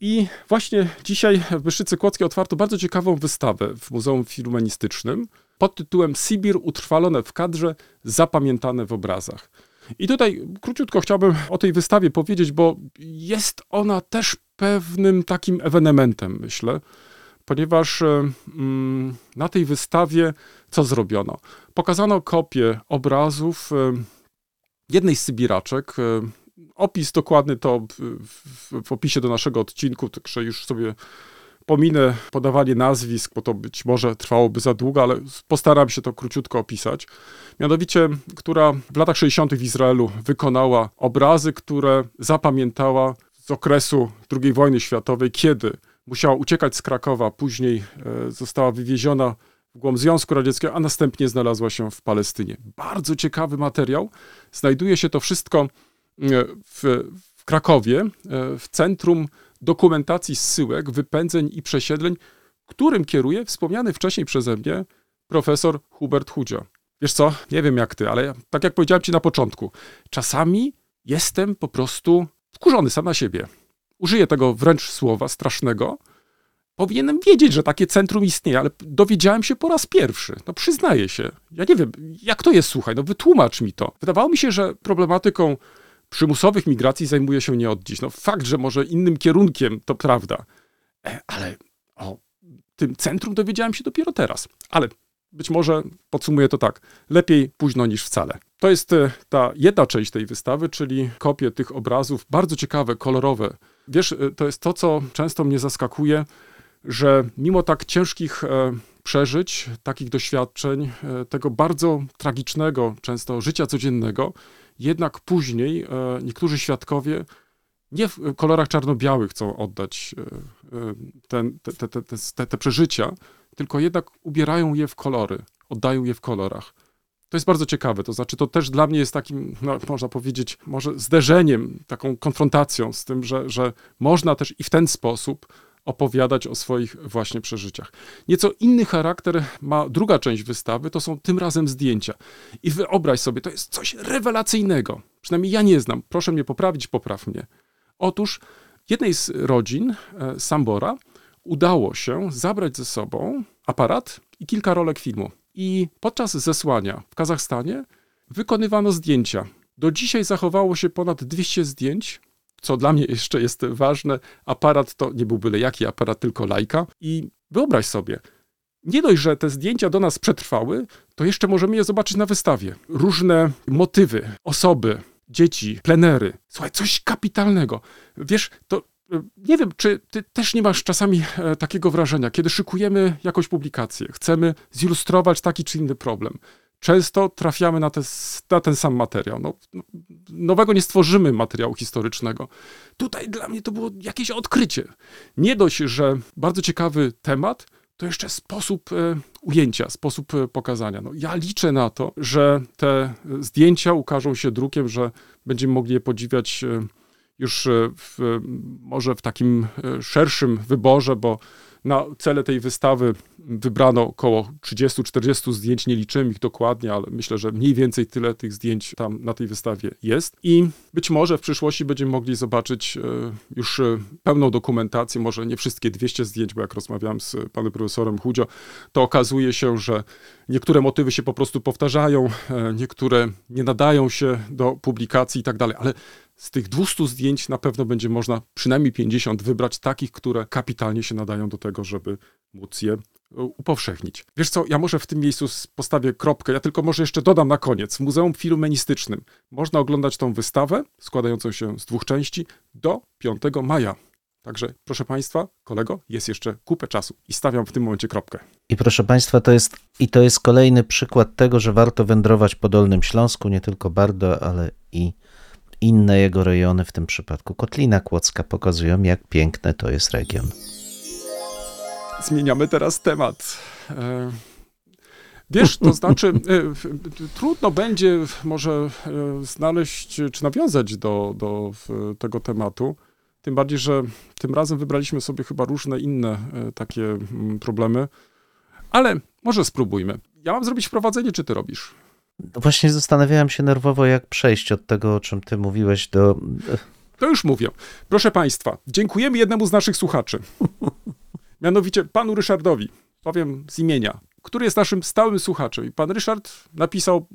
I właśnie dzisiaj w Byszczycy Kłodzkiej otwarto bardzo ciekawą wystawę w Muzeum Filhumanistycznym pod tytułem Sibir utrwalone w kadrze, zapamiętane w obrazach. I tutaj króciutko chciałbym o tej wystawie powiedzieć, bo jest ona też pewnym takim ewenementem, myślę, ponieważ e, mm, na tej wystawie co zrobiono? Pokazano kopię obrazów e, jednej z Sybiraczek. Opis dokładny to w, w, opisie do naszego odcinku, także już sobie pominę podawanie nazwisk, bo to być może trwałoby za długo, ale postaram się to króciutko opisać. Mianowicie, która w latach 60. w Izraelu wykonała obrazy, które zapamiętała z okresu II wojny światowej, kiedy musiała uciekać z Krakowa, później e, została wywieziona w głąb Związku Radzieckiego, a następnie znalazła się w Palestynie. Bardzo ciekawy materiał. Znajduje się to wszystko w, w Krakowie, e, w Centrum Dokumentacji Zsyłek, Wypędzeń i Przesiedleń, którym kieruje wspomniany wcześniej przeze mnie profesor Hubert Chudzio. Wiesz co, nie wiem jak ty, ale tak jak powiedziałem ci na początku, czasami jestem po prostu wkurzony sam na siebie. Użyję tego wręcz słowa strasznego, Powinienem wiedzieć, że takie centrum istnieje, ale dowiedziałem się po raz pierwszy. No przyznaję się. Ja nie wiem, jak to jest, słuchaj, no wytłumacz mi to. Wydawało mi się, że problematyką przymusowych migracji zajmuje się nie od dziś. No fakt, że może innym kierunkiem, to prawda. E, Ale o tym centrum dowiedziałem się dopiero teraz. Ale być może podsumuję to tak. Lepiej późno niż wcale. To jest e, ta jedna część tej wystawy, czyli kopie tych obrazów, bardzo ciekawe, kolorowe. Wiesz, e, to jest to, co często mnie zaskakuje, że mimo tak ciężkich przeżyć, takich doświadczeń, tego bardzo tragicznego, często życia codziennego, jednak później e, niektórzy świadkowie nie w kolorach czarno-białych chcą oddać e, e, ten, te, te, te, te, przeżycia, tylko jednak ubierają je w kolory, oddają je w kolorach. To jest bardzo ciekawe, to znaczy to też dla mnie jest takim, no, można powiedzieć, może zderzeniem, taką konfrontacją z tym, że, że można też i w ten sposób opowiadać o swoich właśnie przeżyciach. Nieco inny charakter ma druga część wystawy, to są tym razem zdjęcia. I wyobraź sobie, to jest coś rewelacyjnego. Przynajmniej ja nie znam. Proszę mnie poprawić, popraw mnie. Otóż jednej z rodzin, e, Sambora, udało się zabrać ze sobą aparat i kilka rolek filmu. I podczas zesłania w Kazachstanie wykonywano zdjęcia. Do dzisiaj zachowało się ponad 200 zdjęć, co dla mnie jeszcze jest ważne. Aparat to nie był byle jaki aparat, tylko lajka. I wyobraź sobie, nie dość, że te zdjęcia do nas przetrwały, to jeszcze możemy je zobaczyć na wystawie. Różne motywy, osoby, dzieci, plenery. Słuchaj, coś kapitalnego. Wiesz, to e, nie wiem, czy ty też nie masz czasami e, takiego wrażenia, kiedy szykujemy jakąś publikację, chcemy zilustrować taki czy inny problem. Często trafiamy na, na ten sam materiał. No, no, nowego nie stworzymy materiału historycznego. Tutaj dla mnie to było jakieś odkrycie. Nie dość, że bardzo ciekawy temat, to jeszcze sposób e, ujęcia, sposób e, pokazania. No, ja liczę na to, że te zdjęcia ukażą się drukiem, że będziemy mogli je podziwiać e, już w, może w takim szerszym wyborze, bo na cele tej wystawy wybrano około 30-40 zdjęć, nie liczyłem ich dokładnie, ale myślę, że mniej więcej tyle tych zdjęć tam na tej wystawie jest. I być może w przyszłości będziemy mogli zobaczyć e, już e, pełną dokumentację, może nie wszystkie 200 zdjęć, bo jak rozmawiałem z panem profesorem Chudzio, to okazuje się, że niektóre motywy się po prostu powtarzają, e, niektóre nie nadają się do publikacji i tak dalej, ale z tych 200 zdjęć na pewno będzie można przynajmniej 50 wybrać takich, które kapitalnie się nadają do tego, żeby móc je e, upowszechnić. Wiesz co, ja może w tym miejscu postawię kropkę, ja tylko może jeszcze dodam na koniec. W Muzeum Filmenistycznym można oglądać tą wystawę, składającą się z dwóch części, do 5 maja. Także, proszę Państwa, kolego, jest jeszcze kupę czasu i stawiam w tym momencie kropkę. I proszę Państwa, to jest, i to jest kolejny przykład tego, że warto wędrować po Dolnym Śląsku, nie tylko Bardo, ale i inne jego rejony, w tym przypadku Kotlina Kłodzka, pokazują, jak piękny to jest region. Zmieniamy teraz temat. E, wiesz, to znaczy, e, trudno będzie może e, znaleźć czy nawiązać do, do tego tematu. Tym bardziej, że tym razem wybraliśmy sobie chyba różne inne takie mm, problemy, ale może spróbujmy. Ja mam zrobić wprowadzenie, czy ty robisz? Właśnie zastanawiałem się nerwowo, jak przejść od tego, o czym ty mówiłeś, do. To już mówię. Proszę Państwa, dziękujemy jednemu z naszych słuchaczy. Mianowicie panu Ryszardowi, powiem z imienia, który jest naszym stałym słuchaczem. I pan Ryszard napisał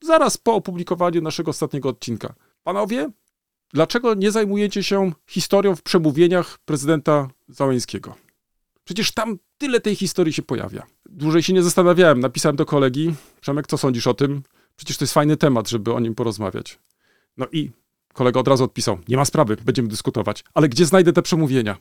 zaraz po opublikowaniu naszego ostatniego odcinka. Panowie, dlaczego nie zajmujecie się historią w przemówieniach prezydenta Załęskiego? Przecież tam tyle tej historii się pojawia. Dłużej się nie zastanawiałem, napisałem do kolegi. Przemek, co sądzisz o tym? Przecież to jest fajny temat, żeby o nim porozmawiać. No i kolega od razu odpisał, nie ma sprawy, będziemy dyskutować. Ale gdzie znajdę te przemówienia?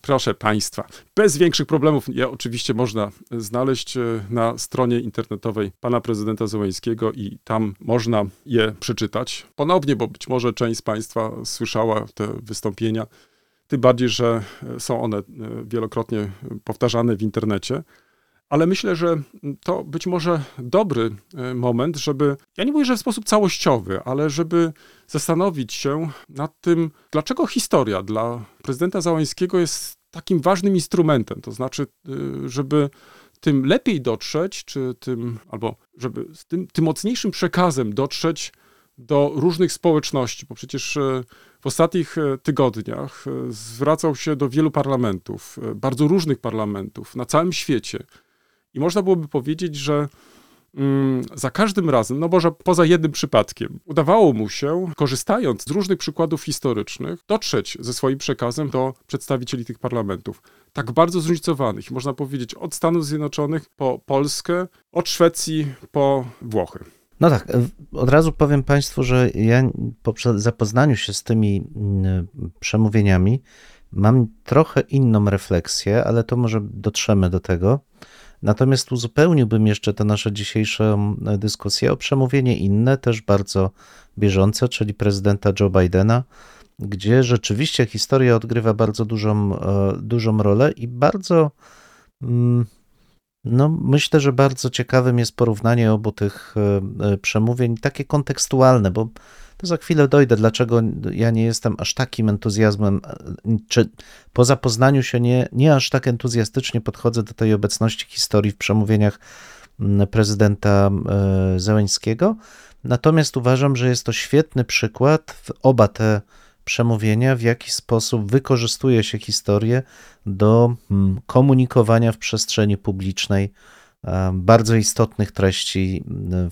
Proszę Państwa, bez większych problemów je oczywiście można znaleźć e, na stronie internetowej pana prezydenta Zełańskiego i tam można je przeczytać ponownie, bo być może część z Państwa słyszała te wystąpienia tym bardziej, że są one e, wielokrotnie powtarzane w internecie. Ale myślę, że to być może dobry e, moment, żeby, ja nie mówię, że w sposób całościowy, ale żeby zastanowić się nad tym, dlaczego historia dla prezydenta Załańskiego jest takim ważnym instrumentem. To znaczy, e, żeby tym lepiej dotrzeć, czy tym, albo żeby z tym, tym mocniejszym przekazem dotrzeć do różnych społeczności, bo przecież w ostatnich e, tygodniach e, zwracał się do wielu parlamentów, e, bardzo różnych parlamentów na całym świecie. I można byłoby powiedzieć, że mm, za każdym razem, no może poza jednym przypadkiem, udawało mu się, korzystając z różnych przykładów historycznych, dotrzeć ze swoim przekazem do przedstawicieli tych parlamentów. Tak bardzo zróżnicowanych, można powiedzieć, od Stanów Zjednoczonych po Polskę, od Szwecji po Włochy. No tak, od razu powiem Państwu, że ja po zapoznaniu się z tymi mm, przemówieniami, mam trochę inną refleksję, ale to może dotrzemy do tego. Natomiast uzupełniłbym jeszcze tę naszą dzisiejszą e, dyskusję o przemówienie inne, też bardzo bieżące, czyli prezydenta Joe Bidena, gdzie rzeczywiście historia odgrywa bardzo dużą, e, dużą rolę i bardzo, mm, no myślę, że bardzo ciekawym jest porównanie obu tych e, e, przemówień, takie kontekstualne, bo to za chwilę dojdę, dlaczego ja nie jestem aż takim entuzjazmem, e, czy po zapoznaniu się nie, nie aż tak entuzjastycznie podchodzę do tej obecności historii w przemówieniach prezydenta Zełęńskiego. Natomiast uważam, że jest to świetny przykład w oba te przemówienia, w jaki sposób wykorzystuje się historię do mm, komunikowania w przestrzeni publicznej bardzo istotnych treści mm,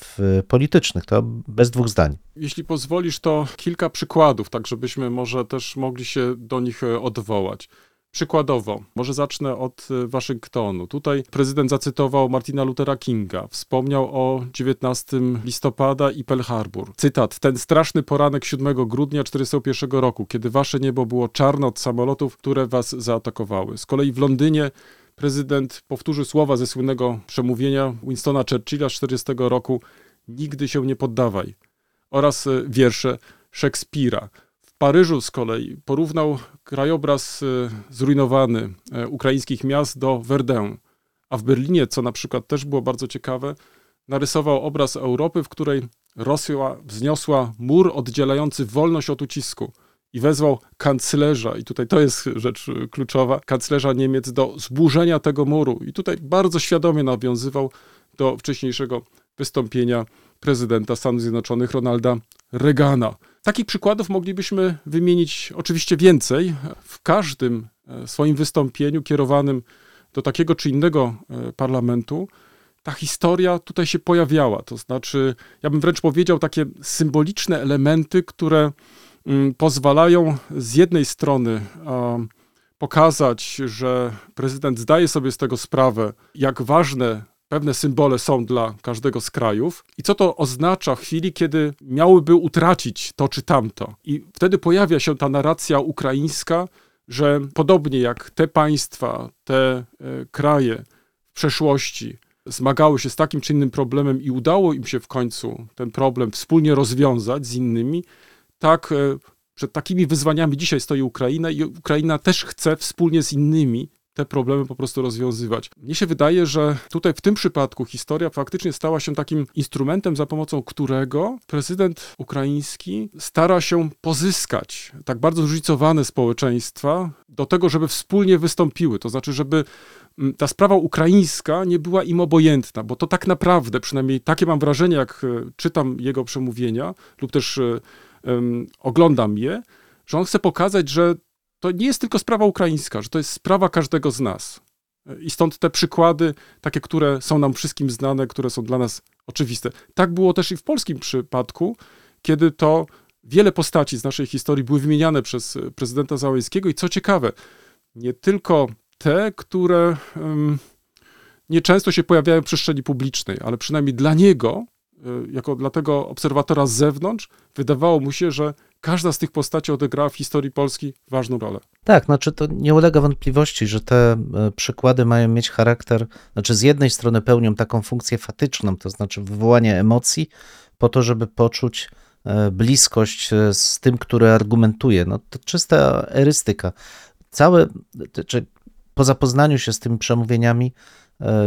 politycznych. To bez dwóch zdań. Jeśli pozwolisz, to kilka przykładów, tak żebyśmy może też mogli się do nich e, odwołać. Przykładowo, może zacznę od e, Waszyngtonu. Tutaj prezydent zacytował Martina Luthera Kinga, wspomniał o 19 listopada i Pearl Harbor. Cytat: Ten straszny poranek 7 grudnia 1941 roku, kiedy wasze niebo było czarne od samolotów, które was zaatakowały. Z kolei w Londynie prezydent powtórzył słowa ze słynnego przemówienia Winstona Churchilla z 40 roku: Nigdy się nie poddawaj. Oraz e, wiersze Szekspira. Paryżu z kolei porównał krajobraz e, zrujnowany e, ukraińskich miast do Verdun, a w Berlinie, co na przykład też było bardzo ciekawe, narysował obraz Europy, w której Rosja wzniosła mur oddzielający wolność od ucisku i wezwał kanclerza, i tutaj to jest rzecz e, kluczowa, kanclerza Niemiec do zburzenia tego muru. I tutaj bardzo świadomie nawiązywał do wcześniejszego wystąpienia prezydenta Stanów Zjednoczonych Ronalda Reagana. Takich przykładów moglibyśmy wymienić oczywiście więcej. W każdym e, swoim wystąpieniu kierowanym do takiego czy innego e, parlamentu ta historia tutaj się pojawiała. To znaczy, ja bym wręcz powiedział, takie symboliczne elementy, które mm, pozwalają z jednej strony pokazać, że prezydent zdaje sobie z tego sprawę, jak ważne pewne symbole są dla każdego z krajów i co to oznacza w chwili, kiedy miałyby utracić to czy tamto. I wtedy pojawia się ta narracja ukraińska, że podobnie jak te państwa, te e, kraje w przeszłości zmagały się z takim czy innym problemem i udało im się w końcu ten problem wspólnie rozwiązać z innymi, tak e, przed takimi wyzwaniami dzisiaj stoi Ukraina i Ukraina też chce wspólnie z innymi te problemy po prostu rozwiązywać. Mnie się wydaje, że tutaj w tym przypadku historia faktycznie stała się takim instrumentem, za pomocą którego prezydent ukraiński stara się pozyskać tak bardzo zróżnicowane społeczeństwa do tego, żeby wspólnie wystąpiły. To znaczy, żeby mm, ta sprawa ukraińska nie była im obojętna, bo to tak naprawdę, przynajmniej takie mam wrażenie, jak e, czytam jego przemówienia lub też um, oglądam je, że on chce pokazać, że to nie jest tylko sprawa ukraińska, że to jest sprawa każdego z nas. I stąd te przykłady, takie, które są nam wszystkim znane, które są dla nas oczywiste. Tak było też i w polskim przypadku, kiedy to wiele postaci z naszej historii były wymieniane przez prezydenta Załęskiego i co ciekawe, nie tylko te, które um, nieczęsto się pojawiają w przestrzeni publicznej, ale przynajmniej dla niego, y, jako dla tego obserwatora z zewnątrz, wydawało mu się, że każda z tych postaci odegrała w historii Polski ważną rolę. Tak, znaczy to nie ulega wątpliwości, że te e, przykłady mają mieć charakter, znaczy z jednej strony pełnią taką funkcję fatyczną, to znaczy wywołanie emocji, po to, żeby poczuć e, bliskość e, z tym, który argumentuje. No to czysta erystyka. Całe, czy po zapoznaniu się z tymi przemówieniami,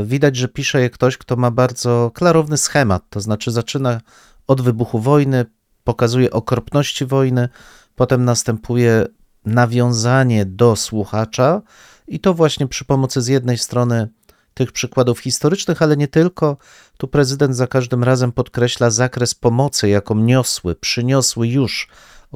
widać, że pisze je ktoś, kto ma bardzo klarowny schemat, to znaczy zaczyna od wybuchu wojny, pokazuje okropności wojny, potem następuje nawiązanie do słuchacza i to właśnie przy pomocy z jednej strony tych przykładów historycznych, ale nie tylko. Tu prezydent za każdym razem podkreśla zakres pomocy, jaką niosły, przyniosły już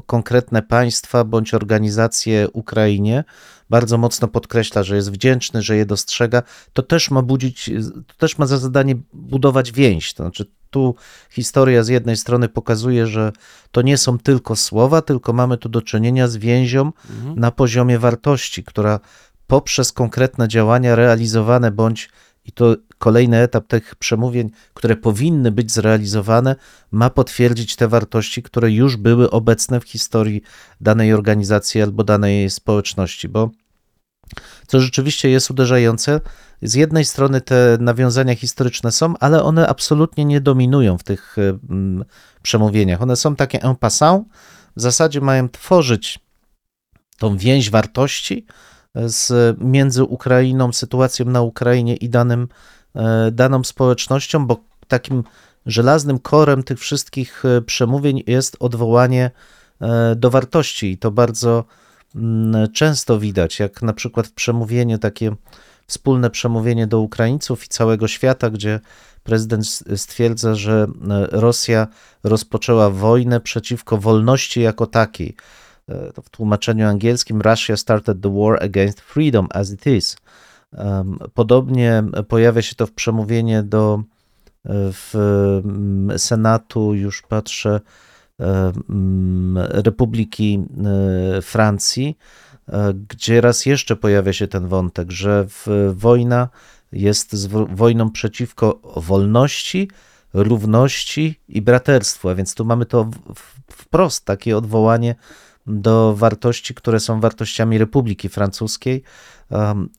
konkretne państwa bądź organizacje Ukrainie. Bardzo mocno podkreśla, że jest wdzięczny, że je dostrzega. To też ma budzić, to też ma za zadanie budować więź. To znaczy, tu historia z jednej strony pokazuje, że to nie są tylko słowa, tylko mamy tu do czynienia z więzią mhm. na poziomie wartości, która poprzez konkretne działania realizowane bądź I to kolejny etap tych przemówień, które powinny być zrealizowane, ma potwierdzić te wartości, które już były obecne w historii danej organizacji albo danej społeczności, bo co rzeczywiście jest uderzające, z jednej strony te nawiązania historyczne są, ale one absolutnie nie dominują w tych przemówieniach. One są takie en passant, w zasadzie mają tworzyć tą więź wartości z, między Ukrainą, sytuacją na Ukrainie i danym, e, daną społecznością, bo takim żelaznym korem tych wszystkich e, przemówień jest odwołanie e, do wartości i to bardzo często widać, jak na przykład w przemówieniu takie wspólne przemówienie do Ukraińców i całego świata, gdzie prezydent stwierdza, że Rosja rozpoczęła wojnę przeciwko wolności jako takiej. To w tłumaczeniu angielskim Russia started the war against freedom as it is. Podobnie pojawia się to w przemówieniu do w Senatu, już patrzę, Republiki Francji, gdzie raz jeszcze pojawia się ten wątek, że wojna jest wojną przeciwko wolności, równości i braterstwu, a więc tu mamy to wprost takie odwołanie do wartości, które są wartościami Republiki Francuskiej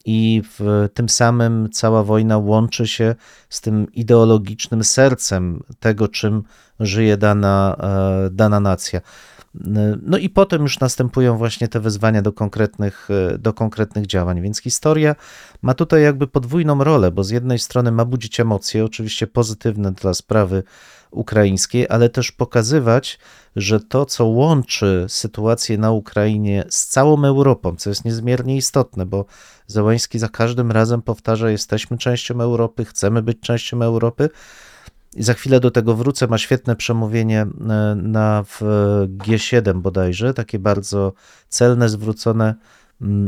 i w tym samym cała wojna łączy się z tym ideologicznym sercem tego, czym żyje dana, e, dana nacja. No i potem już następują właśnie te wezwania do konkretnych, e, do konkretnych działań, więc historia ma tutaj jakby podwójną rolę, bo z jednej strony ma budzić emocje, oczywiście pozytywne dla sprawy ukraińskiej, ale też pokazywać, że to, co łączy sytuację na Ukrainie z całą Europą, co jest niezmiernie istotne, bo Załański za każdym razem powtarza: Jesteśmy częścią Europy, chcemy być częścią Europy. I za chwilę do tego wrócę. Ma świetne przemówienie e, na w G7 bodajże, takie bardzo celne, zwrócone,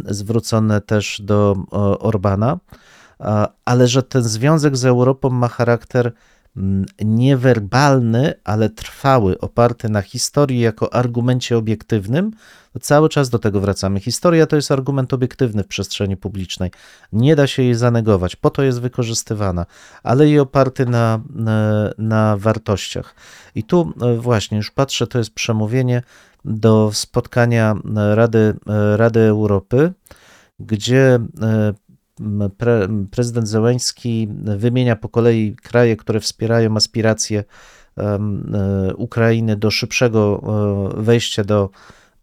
zwrócone też do Orbana, ale że ten związek z Europą ma charakter niewerbalny, ale trwały, oparty na historii jako argumencie obiektywnym, to cały czas do tego wracamy. Historia to jest argument obiektywny w przestrzeni publicznej. Nie da się jej zanegować, po to jest wykorzystywana, ale i oparty na, na, na wartościach. I tu e, właśnie już patrzę, to jest przemówienie do spotkania Rady, e, Rady Europy, gdzie e, pre, prezydent Zełęński wymienia po kolei kraje, które wspierają aspiracje e, Ukrainy do szybszego e, wejścia do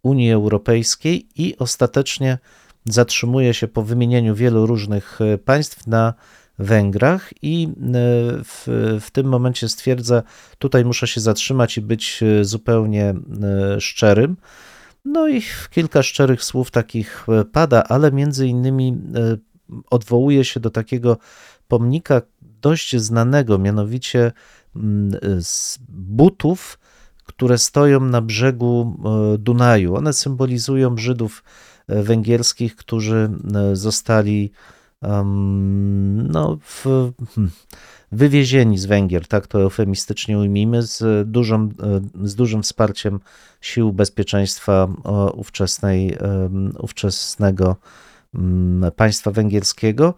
Unii Europejskiej i ostatecznie zatrzymuje się po wymienieniu wielu różnych e, państw na Węgrach i w, w tym momencie stwierdza, tutaj muszę się zatrzymać i być zupełnie szczerym. No i kilka szczerych słów takich pada, ale między innymi odwołuje się do takiego pomnika dość znanego, mianowicie mm, z butów, które stoją na brzegu e, Dunaju. One symbolizują Żydów e, węgierskich, którzy e, zostali no, w, hmm, wywiezieni z Węgier, tak to eufemistycznie ujmijmy, z, dużą, z dużym wsparciem sił bezpieczeństwa ówczesnej, ówczesnego państwa węgierskiego.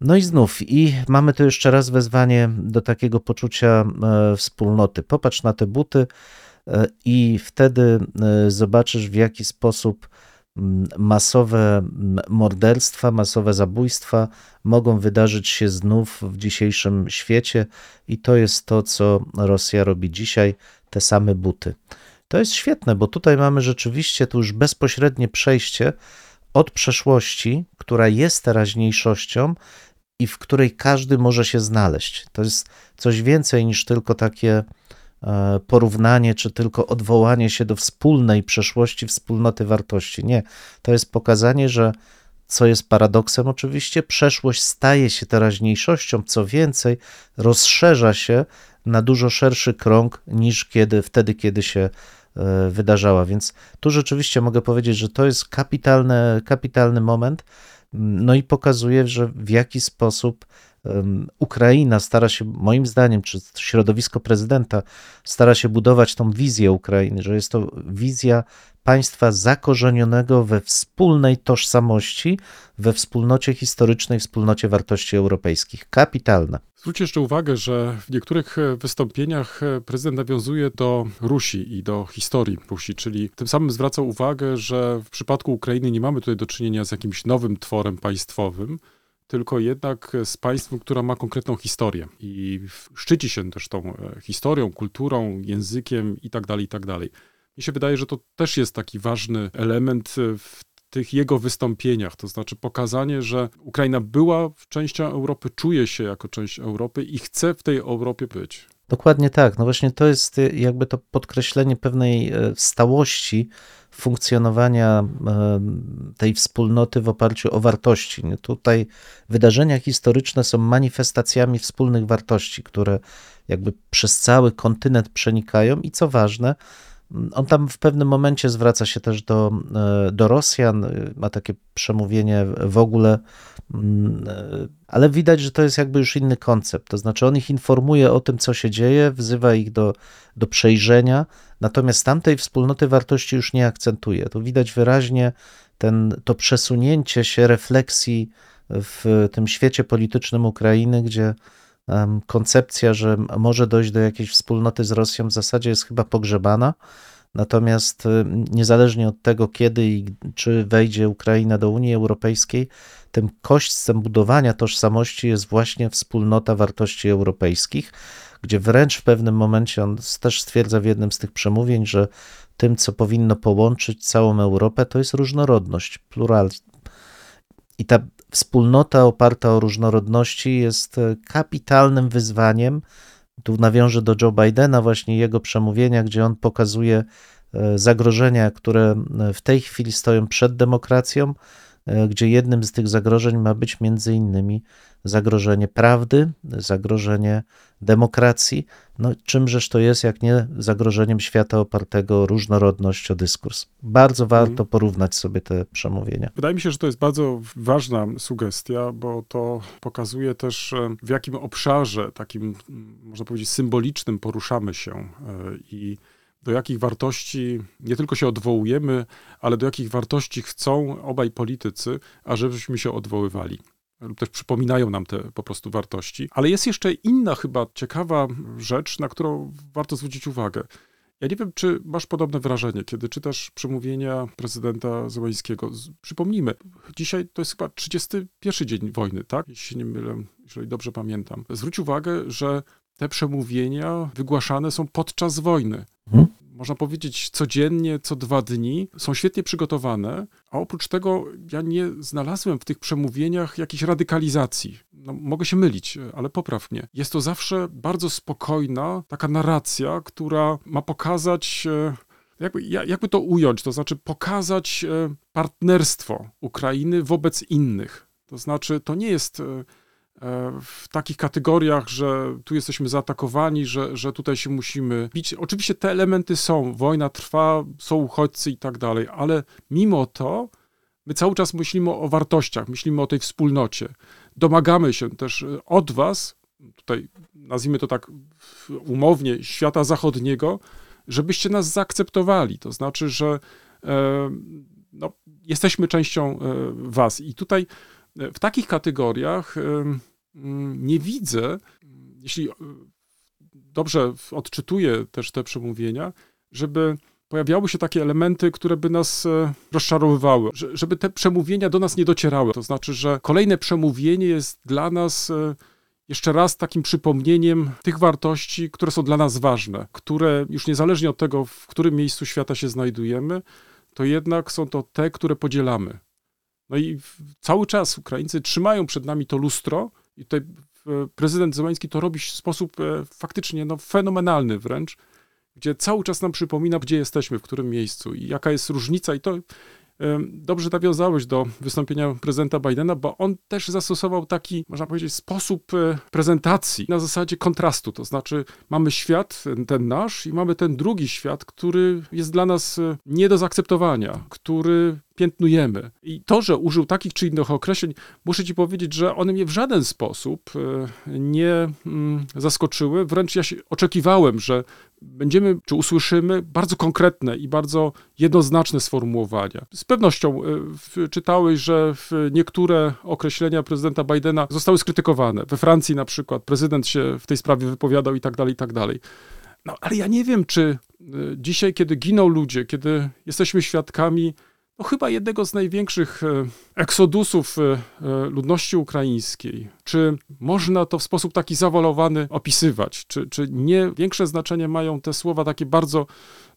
No i znów, i mamy tu jeszcze raz wezwanie do takiego poczucia e, wspólnoty. Popatrz na te buty e, i wtedy e, zobaczysz, w jaki sposób mm, masowe mm, morderstwa, masowe zabójstwa mogą wydarzyć się znów w dzisiejszym świecie, i to jest to, co Rosja robi dzisiaj, te same buty. To jest świetne, bo tutaj mamy rzeczywiście tu już bezpośrednie przejście od przeszłości, która jest teraźniejszością i w której każdy może się znaleźć. To jest coś więcej niż tylko takie e, porównanie, czy tylko odwołanie się do wspólnej przeszłości, wspólnoty wartości. Nie, to jest pokazanie, że co jest paradoksem oczywiście, przeszłość staje się teraźniejszością, co więcej, rozszerza się na dużo szerszy krąg niż kiedy, wtedy, kiedy się wydarzała. Więc tu rzeczywiście mogę powiedzieć, że to jest kapitalny, moment. No i pokazuje, że w jaki sposób Ukraina stara się, moim zdaniem, czy środowisko prezydenta stara się budować tą wizję Ukrainy, że jest to wizja państwa zakorzenionego we wspólnej tożsamości, we wspólnocie historycznej, wspólnocie wartości europejskich. Kapitalne. Zwróćcie jeszcze uwagę, że w niektórych wystąpieniach prezydent nawiązuje do Rusi i do historii Rusi, czyli tym samym zwraca uwagę, że w przypadku Ukrainy nie mamy tutaj do czynienia z jakimś nowym tworem państwowym, tylko jednak z państwem, która ma konkretną historię i szczyci się też tą e, historią, kulturą, językiem itd., itd. Mi się wydaje, że to też jest taki ważny element e, w tych jego wystąpieniach, to znaczy pokazanie, że Ukraina była częścią Europy, czuje się jako część Europy i chce w tej Europie być. Dokładnie tak. No właśnie to jest y, jakby to podkreślenie pewnej e, stałości funkcjonowania e, tej wspólnoty w oparciu o wartości. Tutaj wydarzenia historyczne są manifestacjami wspólnych wartości, które jakby przez cały kontynent przenikają i co ważne, on tam w pewnym momencie zwraca się też do, e, do Rosjan, ma takie przemówienie w ogóle, mm, e, ale widać, że to jest jakby już inny koncept. To znaczy, on ich informuje o tym, co się dzieje, wzywa ich do, do przejrzenia, natomiast tamtej wspólnoty wartości już nie akcentuje. Tu widać wyraźnie ten, to przesunięcie się refleksji w tym świecie politycznym Ukrainy, gdzie koncepcja, że może dojść do jakiejś wspólnoty z Rosją w zasadzie jest chyba pogrzebana. Natomiast y, niezależnie od tego, kiedy i czy wejdzie Ukraina do Unii Europejskiej, tym kośćcem budowania tożsamości jest właśnie wspólnota wartości europejskich, gdzie wręcz w pewnym momencie on też stwierdza w jednym z tych przemówień, że tym, co powinno połączyć całą Europę, to jest różnorodność, pluralizm. I ta wspólnota oparta o różnorodności jest e, kapitalnym wyzwaniem. Tu nawiążę do Joe Bidena, właśnie jego przemówienia, gdzie on pokazuje e, zagrożenia, które w tej chwili stoją przed demokracją, gdzie jednym z tych zagrożeń ma być między innymi zagrożenie prawdy, zagrożenie demokracji. No, czymżeż to jest, jak nie zagrożeniem świata opartego o różnorodność, o dyskurs. Bardzo warto Mhm. porównać sobie te przemówienia. Wydaje mi się, że to jest bardzo ważna sugestia, bo to pokazuje też, e, w jakim obszarze, takim, można powiedzieć, symbolicznym poruszamy się e, i do jakich wartości nie tylko się odwołujemy, ale do jakich wartości chcą obaj politycy, ażebyśmy się odwoływali. Lub też przypominają nam te po prostu wartości. Ale jest jeszcze inna chyba ciekawa rzecz, na którą warto zwrócić uwagę. Ja nie wiem, czy masz podobne wrażenie, kiedy czytasz przemówienia prezydenta Zełańskiego. Przypomnijmy, dzisiaj to jest chyba 31 dzień wojny, tak? Jeśli się nie mylę, jeżeli dobrze pamiętam. Zwróć uwagę, że te przemówienia wygłaszane są podczas wojny. Mhm. Można powiedzieć codziennie, co dwa dni. Są świetnie przygotowane, a oprócz tego ja nie znalazłem w tych przemówieniach jakiejś radykalizacji. No, mogę się mylić, ale popraw mnie. Jest to zawsze bardzo spokojna taka narracja, która ma pokazać, e, jakby, ja- jakby to ująć, to znaczy pokazać e, partnerstwo Ukrainy wobec innych. To znaczy, to nie jest e, w takich kategoriach, że tu jesteśmy zaatakowani, że, że tutaj się musimy bić. Oczywiście te elementy są, wojna trwa, są uchodźcy i tak dalej, ale mimo to my cały czas myślimy o wartościach, myślimy o tej wspólnocie. Domagamy się też e, od was, tutaj nazwijmy to tak umownie, świata zachodniego, żebyście nas zaakceptowali. To znaczy, że e, no, jesteśmy częścią e, was. I tutaj e, w takich kategoriach mm, nie widzę, jeśli e, dobrze odczytuję też te przemówienia, żeby pojawiały się takie elementy, które by nas e, rozczarowywały, że, żeby te przemówienia do nas nie docierały. To znaczy, że kolejne przemówienie jest dla nas e, jeszcze raz takim przypomnieniem tych wartości, które są dla nas ważne, które już niezależnie od tego, w którym miejscu świata się znajdujemy, to jednak są to te, które podzielamy. No i cały czas Ukraińcy trzymają przed nami to lustro i tutaj e, prezydent Zełański to robi w sposób e, faktycznie no, fenomenalny wręcz, gdzie cały czas nam przypomina, gdzie jesteśmy, w którym miejscu i jaka jest różnica. I to em, dobrze nawiązałeś do wystąpienia prezydenta Bidena, bo on też zastosował taki, można powiedzieć, sposób e, prezentacji na zasadzie kontrastu, to znaczy mamy świat, ten- nasz i mamy ten drugi świat, który jest dla nas e, nie do zaakceptowania, który piętnujemy. I to, że użył takich czy innych określeń, muszę ci powiedzieć, że one mnie w żaden sposób e, nie mm, zaskoczyły. Wręcz ja się oczekiwałem, że będziemy, czy usłyszymy bardzo konkretne i bardzo jednoznaczne sformułowania. Z pewnością e, czytałeś, że niektóre określenia prezydenta Bidena zostały skrytykowane. We Francji na przykład prezydent się w tej sprawie wypowiadał i tak dalej, i tak dalej. No, ale ja nie wiem, czy y, dzisiaj, kiedy giną ludzie, kiedy jesteśmy świadkami, no chyba jednego z największych e, eksodusów e, e, ludności ukraińskiej, czy można to w sposób taki zawalowany opisywać? Czy, czy nie większe znaczenie mają te słowa takie bardzo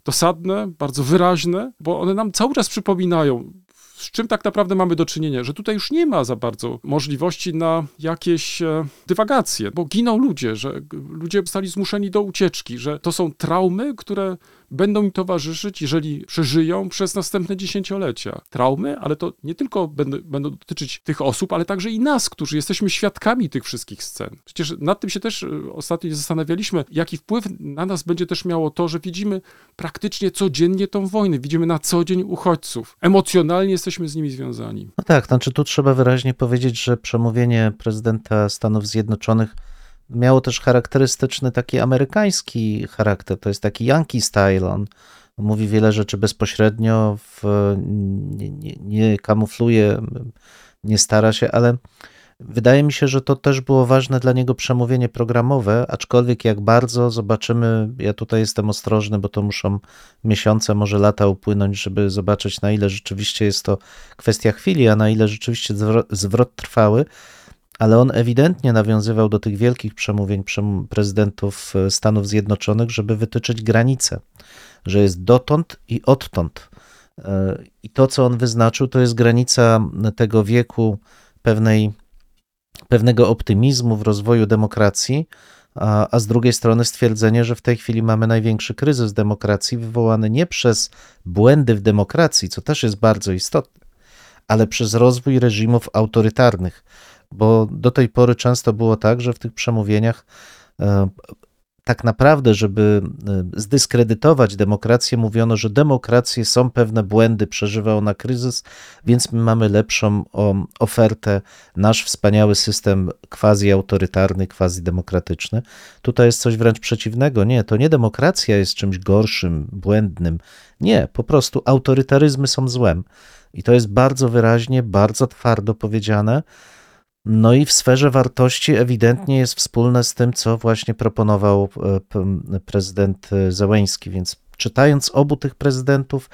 dosadne, bardzo wyraźne, bo one nam cały czas przypominają, z czym tak naprawdę mamy do czynienia, że tutaj już nie ma za bardzo możliwości na jakieś dywagacje, bo giną ludzie, że ludzie zostali zmuszeni do ucieczki, że to są traumy, które będą im towarzyszyć, jeżeli przeżyją przez następne dziesięciolecia. Traumy, ale to nie tylko będą, będą dotyczyć tych osób, ale także i nas, którzy jesteśmy świadkami tych wszystkich scen. Przecież nad tym się też e, ostatnio zastanawialiśmy, jaki wpływ na nas będzie też miało to, że widzimy praktycznie codziennie tą wojnę, widzimy na co dzień uchodźców. Emocjonalnie jesteśmy z nimi związani. No tak, znaczy tu trzeba wyraźnie powiedzieć, że przemówienie prezydenta Stanów Zjednoczonych miało też charakterystyczny taki amerykański charakter. To jest taki Yankee style. On mówi wiele rzeczy bezpośrednio, w, nie, nie, nie kamufluje, nie stara się, ale wydaje mi się, że to też było ważne dla niego przemówienie programowe, aczkolwiek jak bardzo zobaczymy, ja tutaj jestem ostrożny, bo to muszą miesiące, może lata upłynąć, żeby zobaczyć na ile rzeczywiście jest to kwestia chwili, a na ile rzeczywiście zwro- zwrot trwały, ale on ewidentnie nawiązywał do tych wielkich przemówień przem- prezydentów e, Stanów Zjednoczonych, żeby wytyczyć granice, że jest dotąd i odtąd. E, I to, co on wyznaczył, to jest granica tego wieku pewnej, pewnego optymizmu w rozwoju demokracji, a, a z drugiej strony stwierdzenie, że w tej chwili mamy największy kryzys demokracji, wywołany nie przez błędy w demokracji, co też jest bardzo istotne, ale przez rozwój reżimów autorytarnych, bo do tej pory często było tak, że w tych przemówieniach e, tak naprawdę, żeby e, zdyskredytować demokrację, mówiono, że demokracje są pewne błędy, przeżywa ona kryzys, więc my mamy lepszą ofertę, nasz wspaniały system quasi-autorytarny, quasi-demokratyczny. Tutaj jest coś wręcz przeciwnego. Nie, to nie demokracja jest czymś gorszym, błędnym. Nie, po prostu autorytaryzmy są złem. I to jest bardzo wyraźnie, bardzo twardo powiedziane. No i w sferze wartości ewidentnie jest wspólne z tym, co właśnie proponował e, prezydent e, Zełeński. Więc czytając obu tych prezydentów,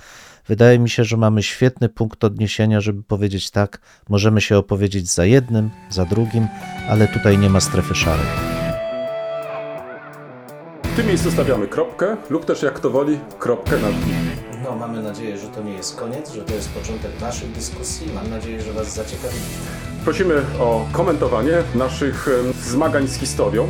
wydaje mi się, że mamy świetny punkt odniesienia, żeby powiedzieć tak, możemy się opowiedzieć za jednym, za drugim, ale tutaj nie ma strefy szarej. W tym miejscu stawiamy kropkę lub też jak kto woli, kropkę nad nim. No, mamy nadzieję, że to nie jest koniec, że to jest początek naszych dyskusji. Mam nadzieję, że Was zaciekawi. Prosimy o komentowanie naszych zmagań z historią.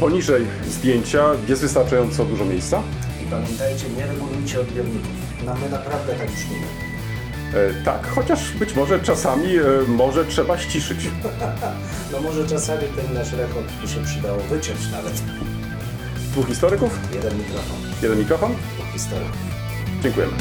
Poniżej zdjęcia jest wystarczająco dużo miejsca. I pamiętajcie, nie regulujcie odbiorników. No, my naprawdę tak brzmimy. E, tak, chociaż być może czasami e, może trzeba ściszyć. No może czasami ten nasz rekord by się przydało wyciąć nawet. Dwóch historyków, Jeden mikrofon, jeden mikrofon. dwóch historyków. 最贵了。